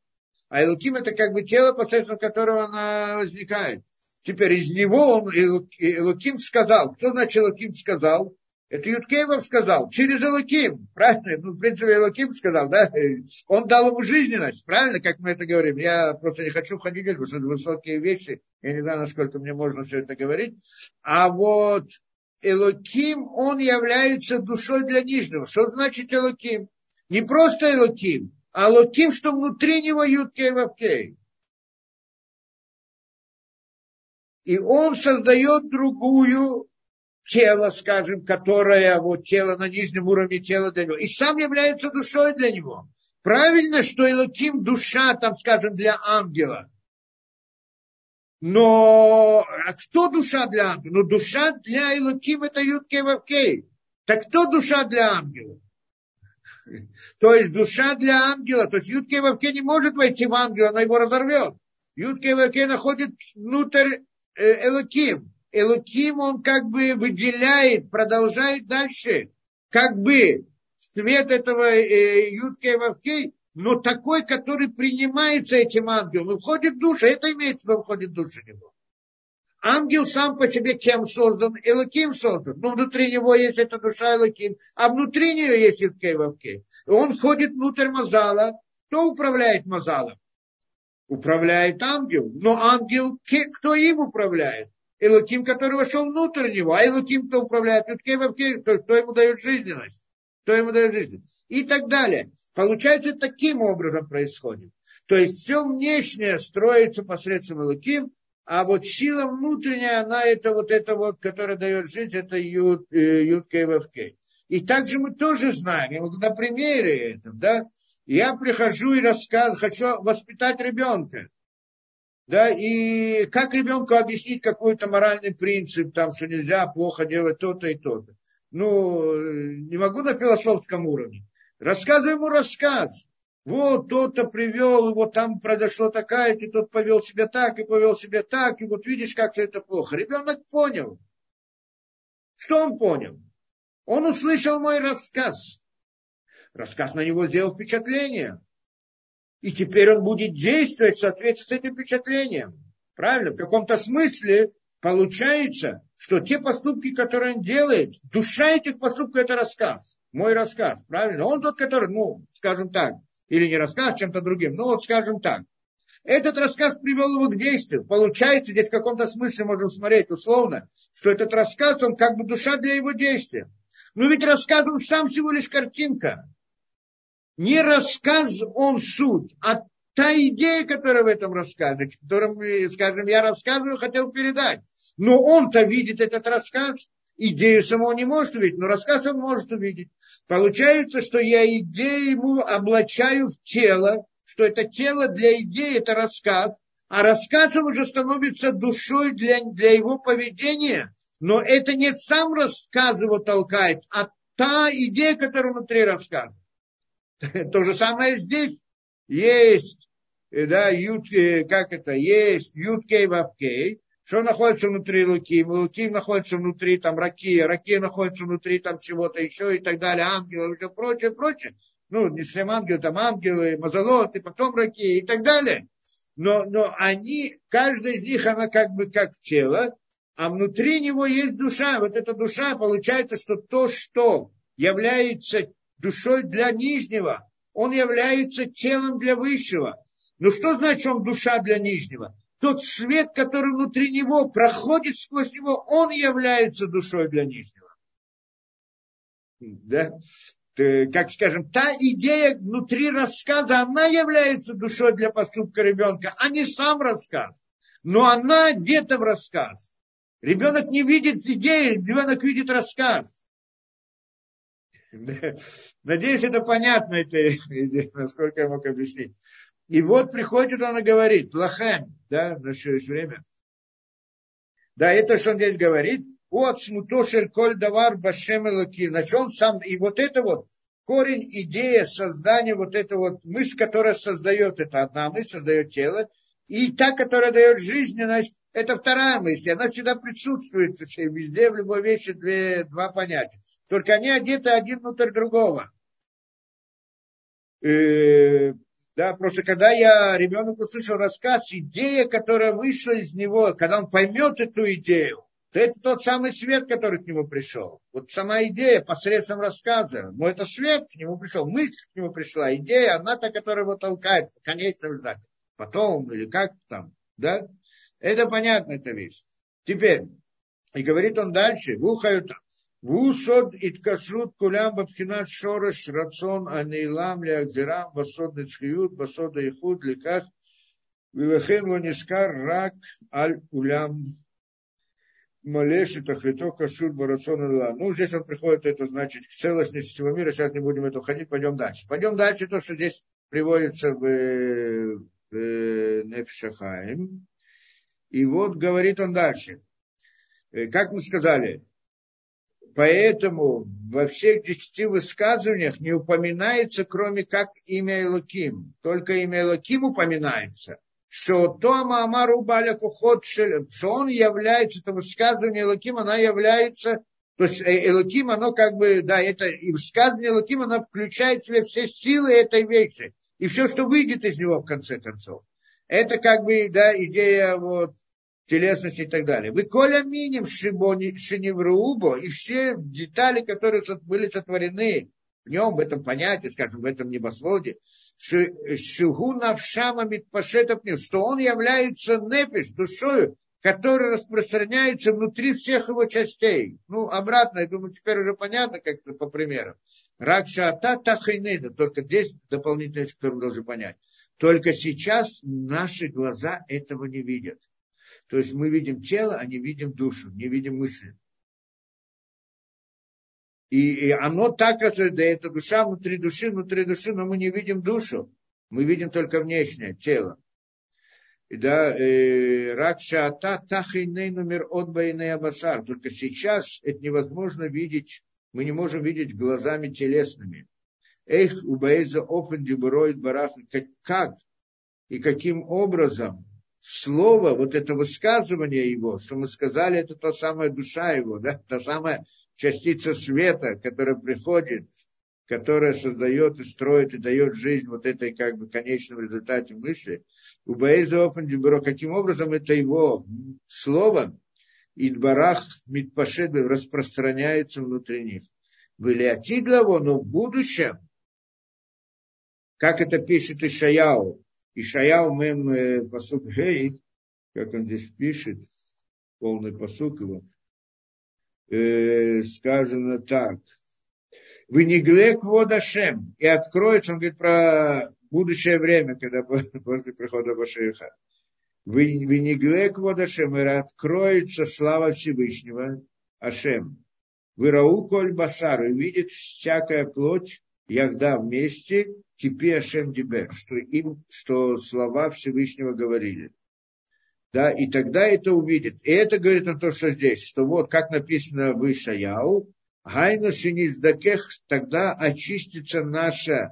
а Элоким это как бы тело, посредством которого она возникает. Теперь из него он, Элоким сказал, кто значит Элоким сказал? Это Юткеев сказал, через Элоким, правильно? Ну, в принципе, Элоким сказал, да? Он дал ему жизненность, правильно, как мы это говорим? Я просто не хочу ходить, потому что это высокие вещи, я не знаю, насколько мне можно все это говорить. А вот Элоким, он является душой для нижнего. Что значит Элоким? Не просто Элоким, а Элоким, что внутри него Юткей Вавкей. И он создает другую тело, скажем, которое вот тело на нижнем уровне тела для него, и сам является душой для него. Правильно, что Элоким душа, там, скажем, для ангела. Но а кто душа для ангела? Ну, душа для Элоким это Юткей Вавкей. Так кто душа для ангела? <laughs> То есть душа для ангела, то есть Юткей Вавкей не может войти в ангела, она его разорвет. Юткей Вавкей находит внутрь э, Элоким. Элуким, он как бы выделяет, продолжает дальше, как бы свет этого э, Юткей Вавкей, но такой, который принимается этим ангелом, и входит в душу, это имеется в виду, входит в душу него. Ангел сам по себе кем создан? Элоким создан. Но внутри него есть эта душа Элоким, а внутри нее есть Юткей Вавкей. Он входит внутрь Мазала. Кто управляет Мазалом? Управляет ангел. Но ангел, кто им управляет? Элоким, который вошел внутрь него, а Элоким, кто управляет Вавкей, то кто ему дает жизненность, кто ему дает жизненность. И так далее. Получается, таким образом происходит. То есть все внешнее строится посредством Элоким, а вот сила внутренняя, она это вот это вот, которая дает жизнь, это Юд, э, Юд. И также мы тоже знаем, вот на примере этом, да, я прихожу и рассказываю, хочу воспитать ребенка. Да, и как ребенку объяснить какой-то моральный принцип, там, что нельзя плохо делать то-то и то-то. Ну, не могу на философском уровне. Рассказываю ему рассказ. вот тот-то привел, вот там произошло такая, и тот повел себя так, и повел себя так, и вот видишь, как все это плохо. Ребенок понял. Что он понял? Он услышал мой рассказ. Рассказ на него сделал впечатление. И теперь он будет действовать в соответствии с этим впечатлением. Правильно? В каком-то смысле получается, что те поступки, которые он делает, душа этих поступков – это рассказ. Мой рассказ, правильно? Он тот, который, ну, скажем так, или не рассказ чем-то другим, ну вот скажем так. Этот рассказ привел его к действию. Получается, здесь в каком-то смысле можем смотреть условно, что этот рассказ, он как бы душа для его действия. Но ведь рассказ, он сам всего лишь картинка. Не рассказ, он суть, а та идея, которая в этом рассказе, которую, скажем, я рассказываю, хотел передать. Но он-то видит этот рассказ, идею самого не может увидеть, но рассказ он может увидеть. Получается, что я идею ему облачаю в тело, что это тело для идеи, это рассказ, а рассказ он уже становится душой для, для его поведения, но это не сам рассказ его толкает, а та идея, которая внутри рассказа. <laughs> То же самое здесь. Есть, да, ют, как это, есть юткей вавкей, что находится внутри Луким? Луким находится внутри там Раки, Раки находится внутри там чего-то еще и так далее, ангелы и все прочее, прочее. Ну, не всем ангелы, там ангелы, мазолот, и потом Раки и так далее. Но, но они, каждая из них, она как бы как тело, а внутри него есть душа. Вот эта душа, получается, что то, что является душой для нижнего, он является телом для высшего. Но что значит он душа для нижнего? тот свет, который внутри него проходит сквозь него, он является душой для нижнего. Да? Как скажем, та идея внутри рассказа, она является душой для поступка ребенка, а не сам рассказ. Но она где-то в рассказ. Ребенок не видит идеи, ребенок видит рассказ. <laughs> Надеюсь, это понятно, это, насколько я мог объяснить. И вот приходит он и говорит, лахем, да, на время. Да, это что он здесь говорит. Вот смутошель коль давар башем элоки. Значит, он сам, и вот это вот, корень, идея создания, вот это вот мысль, которая создает, это одна мысль, создает тело, и та, которая дает жизненность, это вторая мысль, она всегда присутствует везде, в любой вещи две, два понятия. Только они одеты один внутрь другого. Э, да, просто когда я, ребенок услышал рассказ, идея, которая вышла из него, когда он поймет эту идею, то это тот самый свет, который к нему пришел. Вот сама идея посредством рассказа. Но это свет к нему пришел, мысль к нему пришла, идея, она та, которая его толкает, конечном результате. Потом или как там, да? Это понятно, эта вещь. Теперь, и говорит он дальше, вухают Вусод и ткашут кулям бабхинат шорыш рацион анейлам лягзирам басод нецхиют басод ихуд ликах вилахен лонискар рак аль улям малеши тахлито кашут барацион анейлам. Ну, здесь он приходит, это значит, к целостности всего мира. Сейчас не будем это уходить, пойдем дальше. Пойдем дальше, то, что здесь приводится в, в э, Непшахаем. И вот говорит он дальше. Э, как мы сказали, Поэтому во всех десяти высказываниях не упоминается, кроме как имя Элоким. Только имя Элоким упоминается. Что Тома Амару Баля что он является, это высказывание Элоким, она является, то есть э, Элоким, оно как бы, да, это и высказывание Элоким, оно включает в себя все силы этой вещи. И все, что выйдет из него в конце концов. Это как бы, да, идея вот телесности и так далее. Вы коля миним шиневруубо, и все детали, которые были сотворены в нем, в этом понятии, скажем, в этом небосводе, шигу навшама митпашетопню, что он является нефиш, душою, которая распространяется внутри всех его частей. Ну, обратно, я думаю, теперь уже понятно, как это по примерам. Ракшата тахайнеда, только здесь дополнительная вещь, которую мы должны понять. Только сейчас наши глаза этого не видят. То есть мы видим тело, а не видим душу, не видим мысли. И, и оно так рассуждает, да это душа внутри души, внутри души, но мы не видим душу. Мы видим только внешнее тело. И да, э, Ракша Ата Тахиней номер от Байней Абасар. Только сейчас это невозможно видеть, мы не можем видеть глазами телесными. Эх, убаэза опен дебуроид барах, как и каким образом слово, вот это высказывание его, что мы сказали, это та самая душа его, да, та самая частица света, которая приходит, которая создает и строит и дает жизнь вот этой как бы конечном результате мысли. У Баэза Опендибуро, каким образом это его слово, Идбарах Митпашед распространяется внутри них. Были главу, но в будущем, как это пишет Ишаяу, Ишаяу Мем э, Пасук Гей, как он здесь пишет, полный посук его, э, сказано так. Вы не глек водашем, и откроется, он говорит про будущее время, когда <laughs> после прихода Башиха. Вы не глек водашем, и откроется слава Всевышнего, Ашем. Вы рау коль басар, и видит всякая плоть, ягда вместе, кипи Ашем Дибер, что, им, что слова Всевышнего говорили. Да, и тогда это увидит. И это говорит на то, что здесь, что вот как написано в Ишаяу, Гайну Шиниздакех, тогда очистится наше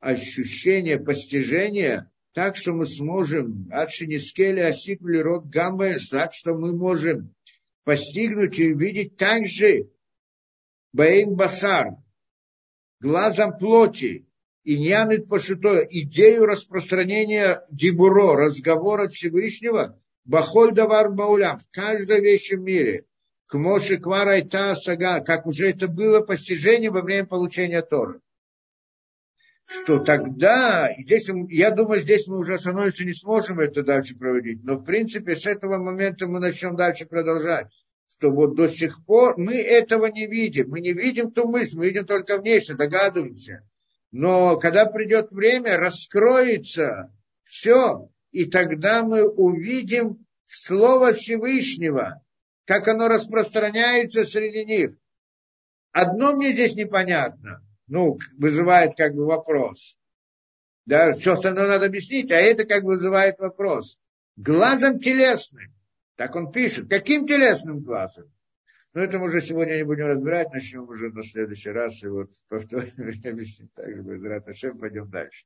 ощущение, постижение, так что мы сможем, от Шинискеля Асиквли Рот Гамбе, так что мы можем постигнуть и увидеть также Баин Басар, глазом плоти, и нянет пошуто, идею распространения дибуро, разговора Всевышнего, бахоль давар баулям, в каждой вещи в мире, к Моше Квара и Та Сага, как уже это было постижение во время получения Торы. Что тогда, здесь, я думаю, здесь мы уже остановиться не сможем это дальше проводить, но в принципе с этого момента мы начнем дальше продолжать что вот до сих пор мы этого не видим. Мы не видим ту мысль, мы видим только внешне, догадываемся. Но когда придет время, раскроется все, и тогда мы увидим Слово Всевышнего, как оно распространяется среди них. Одно мне здесь непонятно, ну, вызывает как бы вопрос. Да, все остальное надо объяснить, а это как бы вызывает вопрос. Глазом телесным так он пишет. Каким телесным глазом? Но это мы уже сегодня не будем разбирать, начнем уже на следующий раз. И вот повторим, <laughs> объяснить так же, Раташем, пойдем дальше.